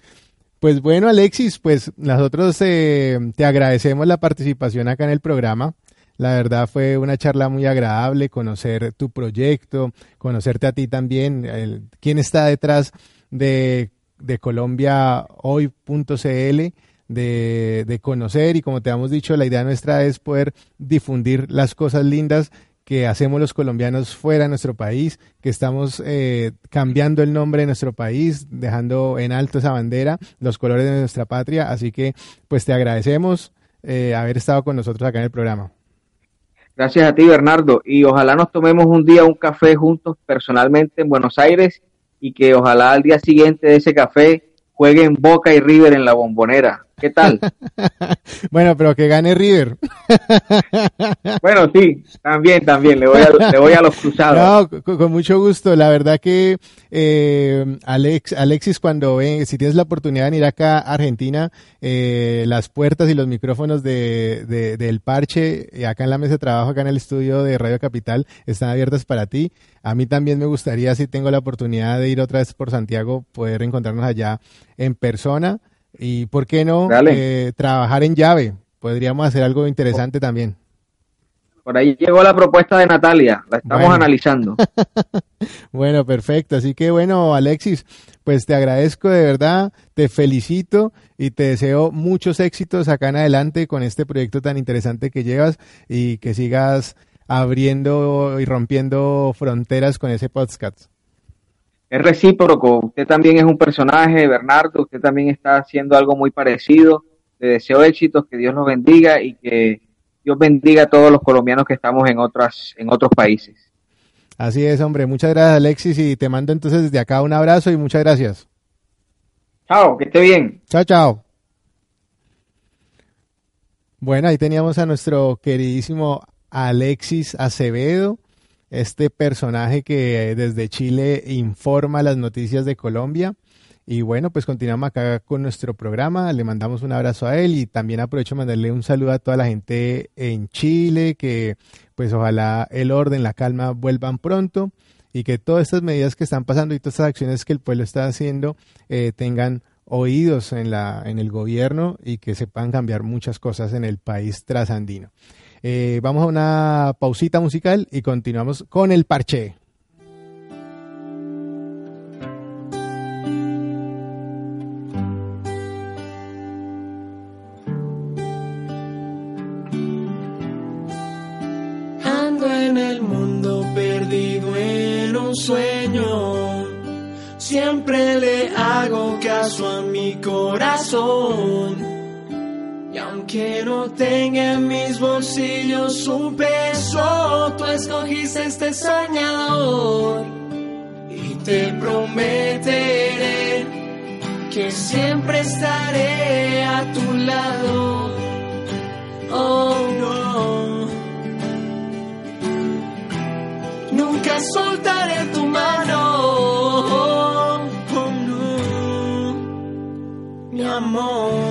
[SPEAKER 2] Pues bueno, Alexis, pues nosotros eh, te agradecemos la participación acá en el programa. La verdad fue una charla muy agradable, conocer tu proyecto, conocerte a ti también, el- quién está detrás de, de colombiahoy.cl, de, de conocer y como te hemos dicho, la idea nuestra es poder difundir las cosas lindas que hacemos los colombianos fuera de nuestro país, que estamos eh, cambiando el nombre de nuestro país, dejando en alto esa bandera, los colores de nuestra patria. Así que, pues te agradecemos eh, haber estado con nosotros acá en el programa.
[SPEAKER 4] Gracias a ti, Bernardo. Y ojalá nos tomemos un día un café juntos personalmente en Buenos Aires y que ojalá al día siguiente de ese café jueguen Boca y River en la bombonera. ¿Qué tal?
[SPEAKER 2] Bueno, pero que gane River.
[SPEAKER 4] bueno, sí, también, también. Le voy a, le voy a los cruzados.
[SPEAKER 2] No, con, con mucho gusto. La verdad que eh, Alex, Alexis, cuando ven, si tienes la oportunidad de ir acá a Argentina, eh, las puertas y los micrófonos de, de- del parche, eh, acá en la mesa de trabajo, acá en el estudio de Radio Capital, están abiertas para ti. A mí también me gustaría, si tengo la oportunidad de ir otra vez por Santiago, poder encontrarnos allá en persona. Y, ¿por qué no? Eh, trabajar en llave. Podríamos hacer algo interesante también.
[SPEAKER 4] Por ahí llegó la propuesta de Natalia. La estamos
[SPEAKER 2] Bueno.
[SPEAKER 4] analizando.
[SPEAKER 2] Bueno, perfecto. Así que bueno, Alexis, pues te agradezco de verdad, te felicito y te deseo muchos éxitos acá en adelante con este proyecto tan interesante que llevas y que sigas abriendo y rompiendo fronteras con ese podcast.
[SPEAKER 4] Es recíproco. Usted también es un personaje, Bernardo. Usted también está haciendo algo muy parecido. Le deseo éxitos, que Dios los bendiga y que Dios bendiga a todos los colombianos que estamos en otras, en otros países.
[SPEAKER 2] Así es, hombre. Muchas gracias, Alexis, y te mando entonces desde acá un abrazo y muchas gracias.
[SPEAKER 4] Chao, que esté bien.
[SPEAKER 2] Chao, chao. Bueno, ahí teníamos a nuestro queridísimo Alexis Acevedo, este personaje que desde Chile informa las noticias de Colombia. Y bueno, pues continuamos acá con nuestro programa. Le mandamos un abrazo a él y también aprovecho de mandarle un saludo a toda la gente en Chile, que pues ojalá el orden, la calma vuelvan pronto y que todas estas medidas que están pasando y todas estas acciones que el pueblo está haciendo eh, tengan oídos en, la, en el gobierno y que sepan cambiar muchas cosas en el país trasandino. Eh, vamos a una pausita musical y continuamos con el parche.
[SPEAKER 1] Ando en el mundo perdido en un sueño. Siempre le hago caso a mi corazón. Aunque no tenga en mis bolsillos un peso, tú escogiste este soñador. Y te prometeré que siempre estaré a tu lado. Oh no. Nunca soltaré tu mano. Oh, no. Mi amor.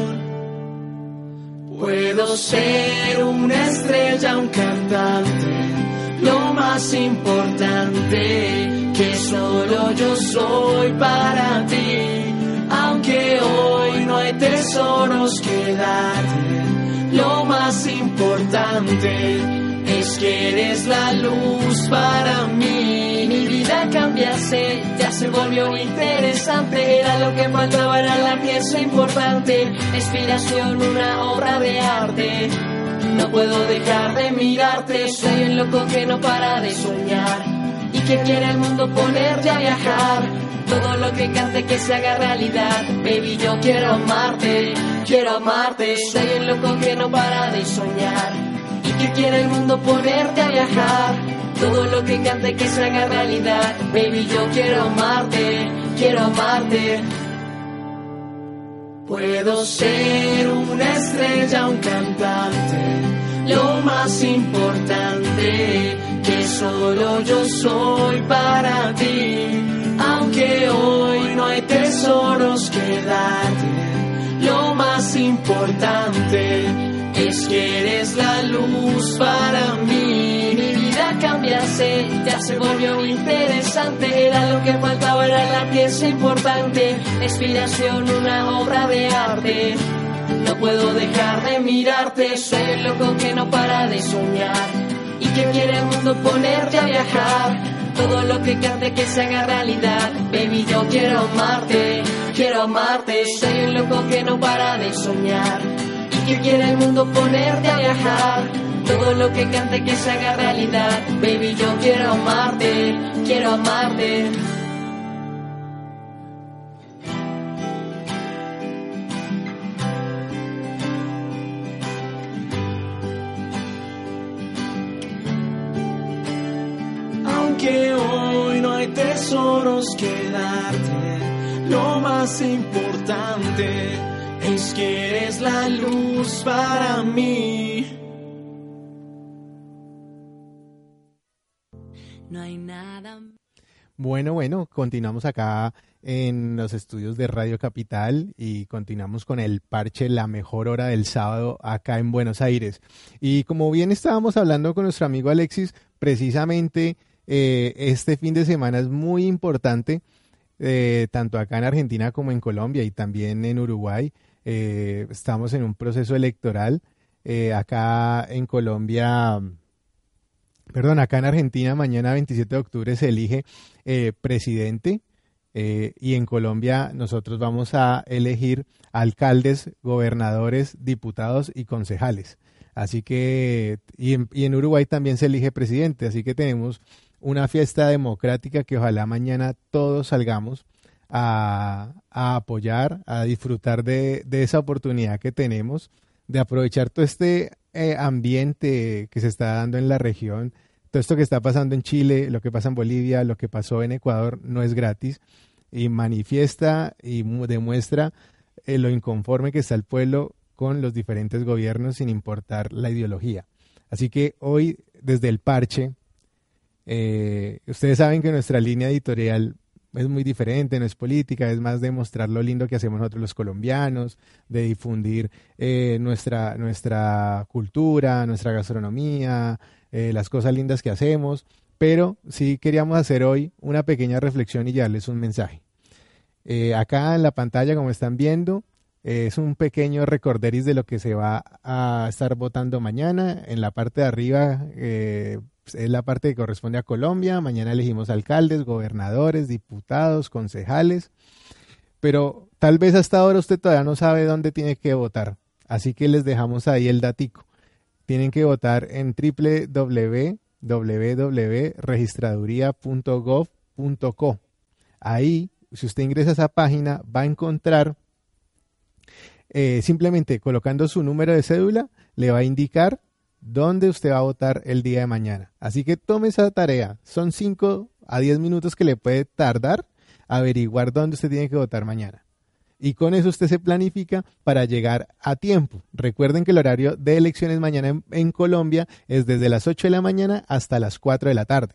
[SPEAKER 1] Puedo ser una estrella, un cantante. Lo más importante que solo yo soy para ti. Aunque hoy no hay tesoros que darte, lo más importante es que eres la luz para mí. Mi vida cambiase, ya se volvió interesante. Era lo que faltaba, era la pieza importante. Inspiración, una obra de arte. No puedo dejar de mirarte, soy el loco que no para de soñar y que quiere el mundo ponerte a viajar. Todo lo que cante que se haga realidad, baby yo quiero amarte, quiero amarte. Soy el loco que no para de soñar y que quiere el mundo ponerte a viajar. Todo lo que cante que se haga realidad, baby yo quiero amarte, quiero amarte. Puedo ser una estrella, un cantante, lo más importante que solo yo soy para ti. Aunque hoy no hay tesoros que darte, lo más importante que eres la luz para mí. Mi vida cambiase, ya se volvió interesante. Era lo que faltaba, era la pieza importante. Inspiración, una obra de arte. No puedo dejar de mirarte, soy el loco que no para de soñar y que quiere el mundo ponerte a viajar. Todo lo que cante que se haga realidad, baby yo quiero amarte, quiero amarte. Soy el loco que no para de soñar que quiere el mundo ponerte a viajar. Todo lo que cante que se haga realidad, baby yo quiero amarte, quiero amarte. Aunque hoy no hay tesoros que darte, lo más importante es que eres la luz para mí.
[SPEAKER 5] No hay nada.
[SPEAKER 2] Bueno, bueno, continuamos acá en los estudios de Radio Capital y continuamos con el parche La mejor hora del sábado acá en Buenos Aires. Y como bien estábamos hablando con nuestro amigo Alexis, precisamente eh, este fin de semana es muy importante, eh, tanto acá en Argentina como en Colombia y también en Uruguay. Eh, estamos en un proceso electoral. Eh, acá en Colombia, perdón, acá en Argentina, mañana 27 de octubre se elige eh, presidente y en Colombia nosotros vamos a elegir alcaldes, gobernadores, diputados y concejales. Así que, y en, y en Uruguay también se elige presidente, así que tenemos una fiesta democrática que ojalá mañana todos salgamos a, apoyar, a disfrutar de, esa oportunidad que tenemos de aprovechar todo este eh, ambiente que se está dando en la región, todo esto que está pasando en Chile, lo que pasa en Bolivia, lo que pasó en Ecuador, no es gratis y manifiesta y mu- demuestra eh, lo inconforme que está el pueblo con los diferentes gobiernos sin importar la ideología. Así que hoy, desde el parche, eh, ustedes saben que nuestra línea editorial es muy diferente, no es política, es más de mostrar lo lindo que hacemos nosotros los colombianos, de difundir eh, nuestra, nuestra cultura, nuestra gastronomía, eh, las cosas lindas que hacemos, pero sí queríamos hacer hoy una pequeña reflexión y darles un mensaje. Eh, acá en la pantalla, como están viendo, es un pequeño recorderis de lo que se va a estar votando mañana. En la parte de arriba eh, es la parte que corresponde a Colombia. Mañana elegimos alcaldes, gobernadores, diputados, concejales. Pero tal vez hasta ahora usted todavía no sabe dónde tiene que votar. Así que les dejamos ahí el datico. Tienen que votar en www.registraduría.gov.co. Ahí, si usted ingresa a esa página, va a encontrar eh, simplemente colocando su número de cédula, le va a indicar dónde usted va a votar el día de mañana. Así que tome esa tarea. Son 5 a 10 minutos que le puede tardar averiguar dónde usted tiene que votar mañana. Y con eso usted se planifica para llegar a tiempo. Recuerden que el horario de elecciones mañana en, en Colombia es desde las 8 de la mañana hasta las 4 de la tarde.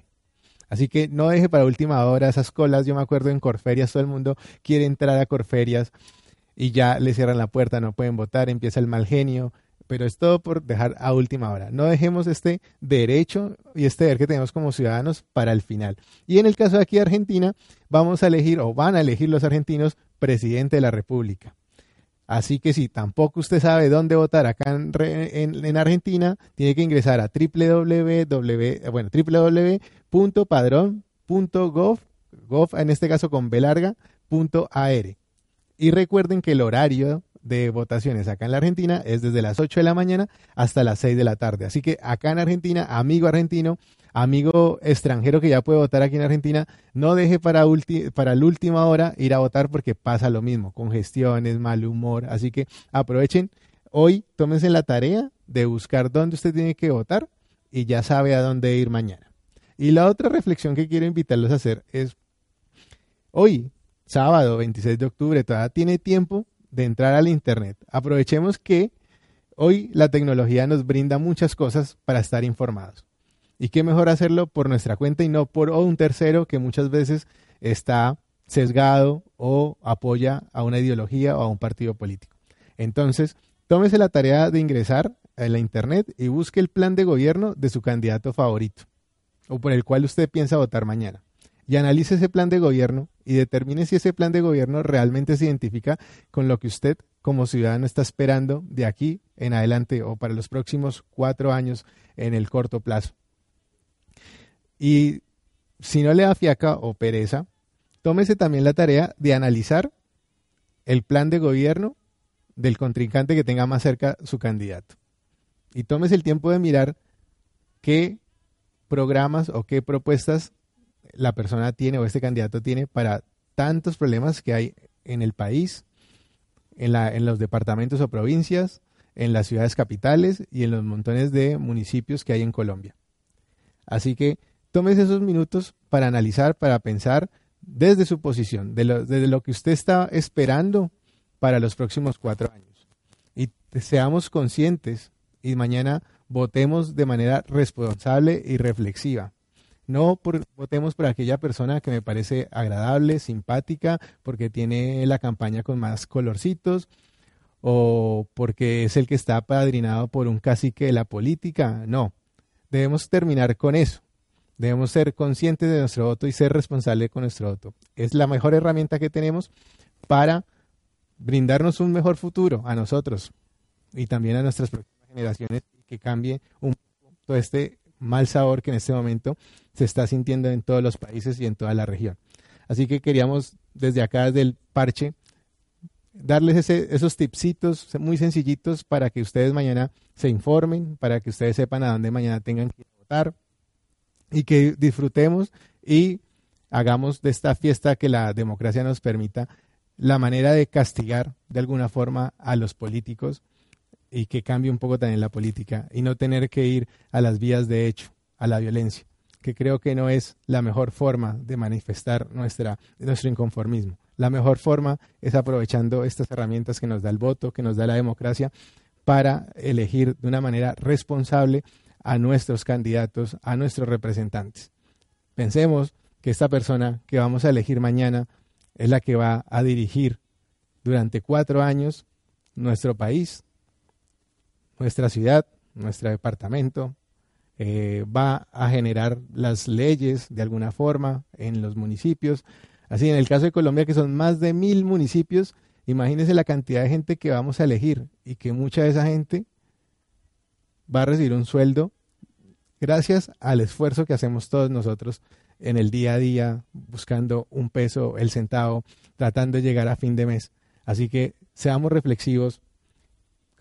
[SPEAKER 2] Así que no deje para última hora esas colas. Yo me acuerdo en Corferias, todo el mundo quiere entrar a Corferias y ya le cierran la puerta, no pueden votar, empieza el mal genio, pero es todo por dejar a última hora. No dejemos este derecho y este deber que tenemos como ciudadanos para el final. Y en el caso de aquí de Argentina, vamos a elegir o van a elegir los argentinos presidente de la República. Así que si tampoco usted sabe dónde votar acá en, en- en Argentina, tiene que ingresar a www, bueno, gov, en este caso con B larga. Y recuerden que el horario de votaciones acá en la Argentina es desde las 8 de la mañana hasta las 6 de la tarde. Así que acá en Argentina, amigo argentino, amigo extranjero que ya puede votar aquí en Argentina, no deje para, para la última hora ir a votar porque pasa lo mismo, congestiones, mal humor. Así que aprovechen hoy, tómense la tarea de buscar dónde usted tiene que votar y ya sabe a dónde ir mañana. Y la otra reflexión que quiero invitarlos a hacer es, hoy, sábado 26 de octubre, todavía tiene tiempo de entrar al Internet. Aprovechemos que hoy la tecnología nos brinda muchas cosas para estar informados. Y qué mejor hacerlo por nuestra cuenta y no por un tercero que muchas veces está sesgado o apoya a una ideología o a un partido político. Entonces, tómese la tarea de ingresar a la Internet y busque el plan de gobierno de su candidato favorito o por el cual usted piensa votar mañana. Y analice ese plan de gobierno y determine si ese plan de gobierno realmente se identifica con lo que usted como ciudadano está esperando de aquí en adelante o para los próximos cuatro años en el corto plazo. Y si no le da fiaca o pereza, tómese también la tarea de analizar el plan de gobierno del contrincante que tenga más cerca su candidato. Y tómese el tiempo de mirar qué programas o qué propuestas la persona tiene o este candidato tiene para tantos problemas que hay en el país, en, los departamentos o provincias, en las ciudades capitales y en los montones de municipios que hay en Colombia. Así que tómese esos minutos para analizar, para pensar desde su posición, de desde lo que usted está esperando para los próximos cuatro años. Y seamos conscientes y mañana votemos de manera responsable y reflexiva. No votemos por aquella persona que me parece agradable, simpática, porque tiene la campaña con más colorcitos, o porque es el que está padrinado por un cacique de la política. No, debemos terminar con eso. Debemos ser conscientes de nuestro voto y ser responsables con nuestro voto. Es la mejor herramienta que tenemos para brindarnos un mejor futuro a nosotros y también a nuestras próximas generaciones que cambie un poco todo este mal sabor que en este momento se está sintiendo en todos los países y en toda la región. Así que queríamos desde acá, desde el parche, darles esos tipsitos muy sencillitos para que ustedes mañana se informen, para que ustedes sepan a dónde mañana tengan que votar y que disfrutemos y hagamos de esta fiesta que la democracia nos permita la manera de castigar de alguna forma a los políticos y que cambie un poco también la política y no tener que ir a las vías de hecho, a la violencia, que creo que no es la mejor forma de manifestar nuestra, nuestro inconformismo. La mejor forma es aprovechando estas herramientas que nos da el voto, que nos da la democracia, para elegir de una manera responsable a nuestros candidatos, a nuestros representantes. Pensemos que esta persona que vamos a elegir mañana es la que va a dirigir durante cuatro años nuestro país, nuestra ciudad, nuestro departamento, eh, va a generar las leyes de alguna forma en los municipios. Así, en el caso de Colombia, que son más de mil municipios, imagínense la cantidad de gente que vamos a elegir y que mucha de esa gente va a recibir un sueldo gracias al esfuerzo que hacemos todos nosotros en el día a día, buscando un peso, el centavo, tratando de llegar a fin de mes. Así que seamos reflexivos,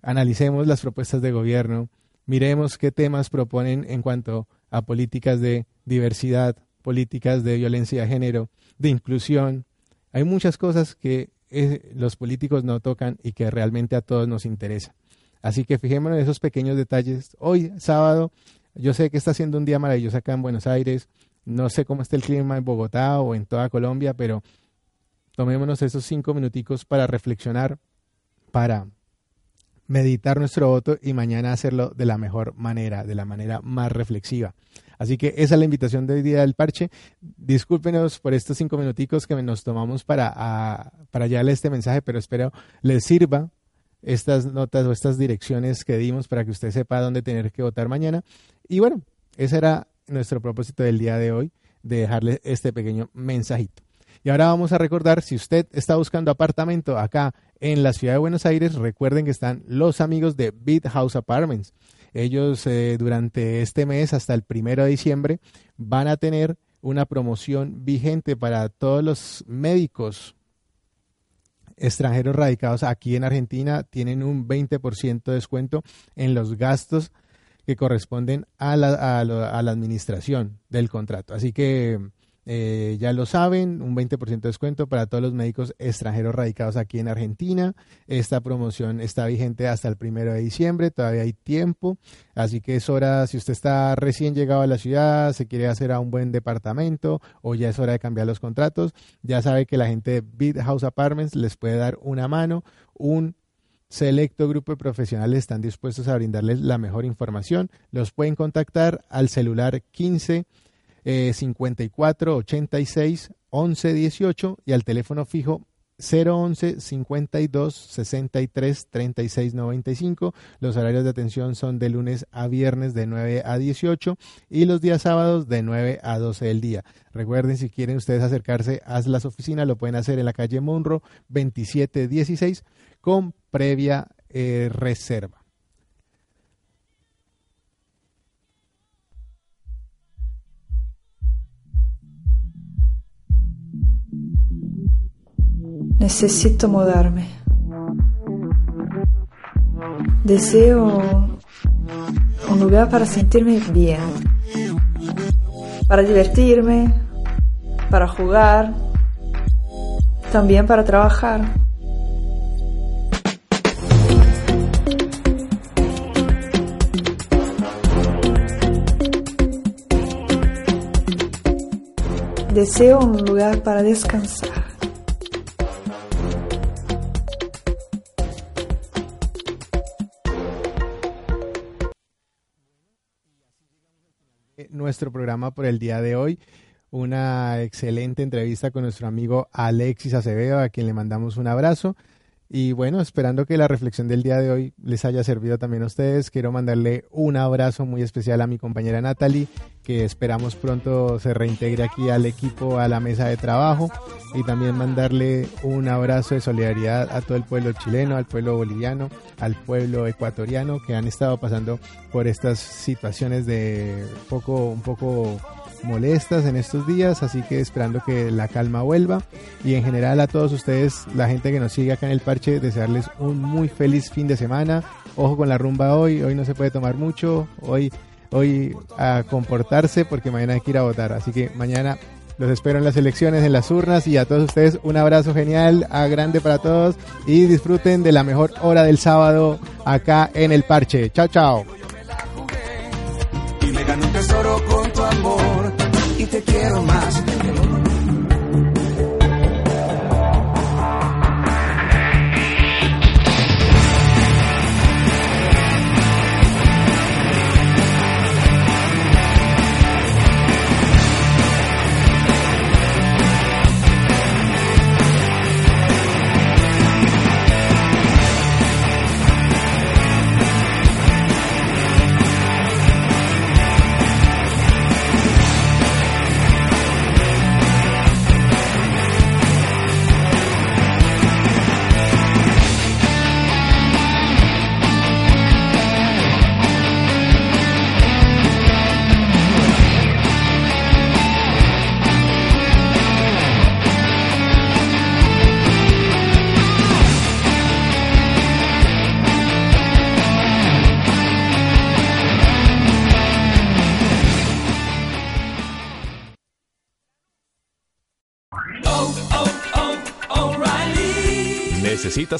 [SPEAKER 2] analicemos las propuestas de gobierno, miremos qué temas proponen en cuanto a políticas de diversidad, políticas de violencia de género, de inclusión. Hay muchas cosas que eh, los políticos no tocan y que realmente a todos nos interesa. Así que fijémonos en esos pequeños detalles. Hoy, sábado, yo sé que está siendo un día maravilloso acá en Buenos Aires. No sé cómo está el clima en Bogotá o en toda Colombia, pero tomémonos esos cinco minuticos para reflexionar, para meditar nuestro voto y mañana hacerlo de la mejor manera, de la manera más reflexiva. Así que esa es la invitación de hoy día del parche. Discúlpenos por estos cinco minuticos que nos tomamos para, a, para llevarle este mensaje, pero espero les sirva estas notas o estas direcciones que dimos para que usted sepa dónde tener que votar mañana. Y bueno, ese era nuestro propósito del día de hoy, de dejarle este pequeño mensajito. Y ahora vamos a recordar, si usted está buscando apartamento acá en la ciudad de Buenos Aires, recuerden que están los amigos de Beat House Apartments. Ellos eh, durante este mes hasta el primero de diciembre van a tener una promoción vigente para todos los médicos extranjeros radicados aquí en Argentina. Tienen un 20% de descuento en los gastos que corresponden a la, a la administración del contrato. Así que Eh, ya lo saben, un 20% de descuento para todos los médicos extranjeros radicados aquí en Argentina. Esta promoción está vigente hasta el primero de diciembre, todavía hay tiempo, así que es hora, si usted está recién llegado a la ciudad, se quiere hacer a un buen departamento o ya es hora de cambiar los contratos, ya sabe que la gente de Bid House Apartments les puede dar una mano, un selecto grupo de profesionales están dispuestos a brindarles la mejor información. Los pueden contactar al celular 15 54 86 11 18 y al teléfono fijo 011 52 63 36 95. Los horarios de atención son de lunes a viernes de 9 a 18 y los días sábados de 9 a 12 del día. Recuerden, si quieren ustedes acercarse a las oficinas, lo pueden hacer en la calle Monro 2716 con previa eh, reserva.
[SPEAKER 3] Necesito mudarme. Deseo un lugar para sentirme bien, para divertirme, para jugar, también para trabajar. Deseo un lugar para descansar.
[SPEAKER 2] Nuestro programa por el día de hoy. Una excelente entrevista con nuestro amigo Alexis Acevedo, a quien le mandamos un abrazo. Y bueno, esperando que la reflexión del día de hoy les haya servido también a ustedes, quiero mandarle un abrazo muy especial a mi compañera Natalie, que esperamos pronto se reintegre aquí al equipo, a la mesa de trabajo, y también mandarle un abrazo de solidaridad a todo el pueblo chileno, al pueblo boliviano, al pueblo ecuatoriano, que han estado pasando por estas situaciones de poco, un poco molestas en estos días, así que esperando que la calma vuelva y en general a todos ustedes, la gente que nos sigue acá en el parche, desearles un muy feliz fin de semana. Ojo con la rumba hoy, hoy no se puede tomar mucho, hoy hoy a comportarse porque mañana hay que ir a votar, así que mañana los espero en las elecciones, en las urnas y a todos ustedes un abrazo genial, a grande para todos y disfruten de la mejor hora del sábado acá en el parche. Chao, chao.
[SPEAKER 6] Y me gané un tesoro con tu amor te quiero más.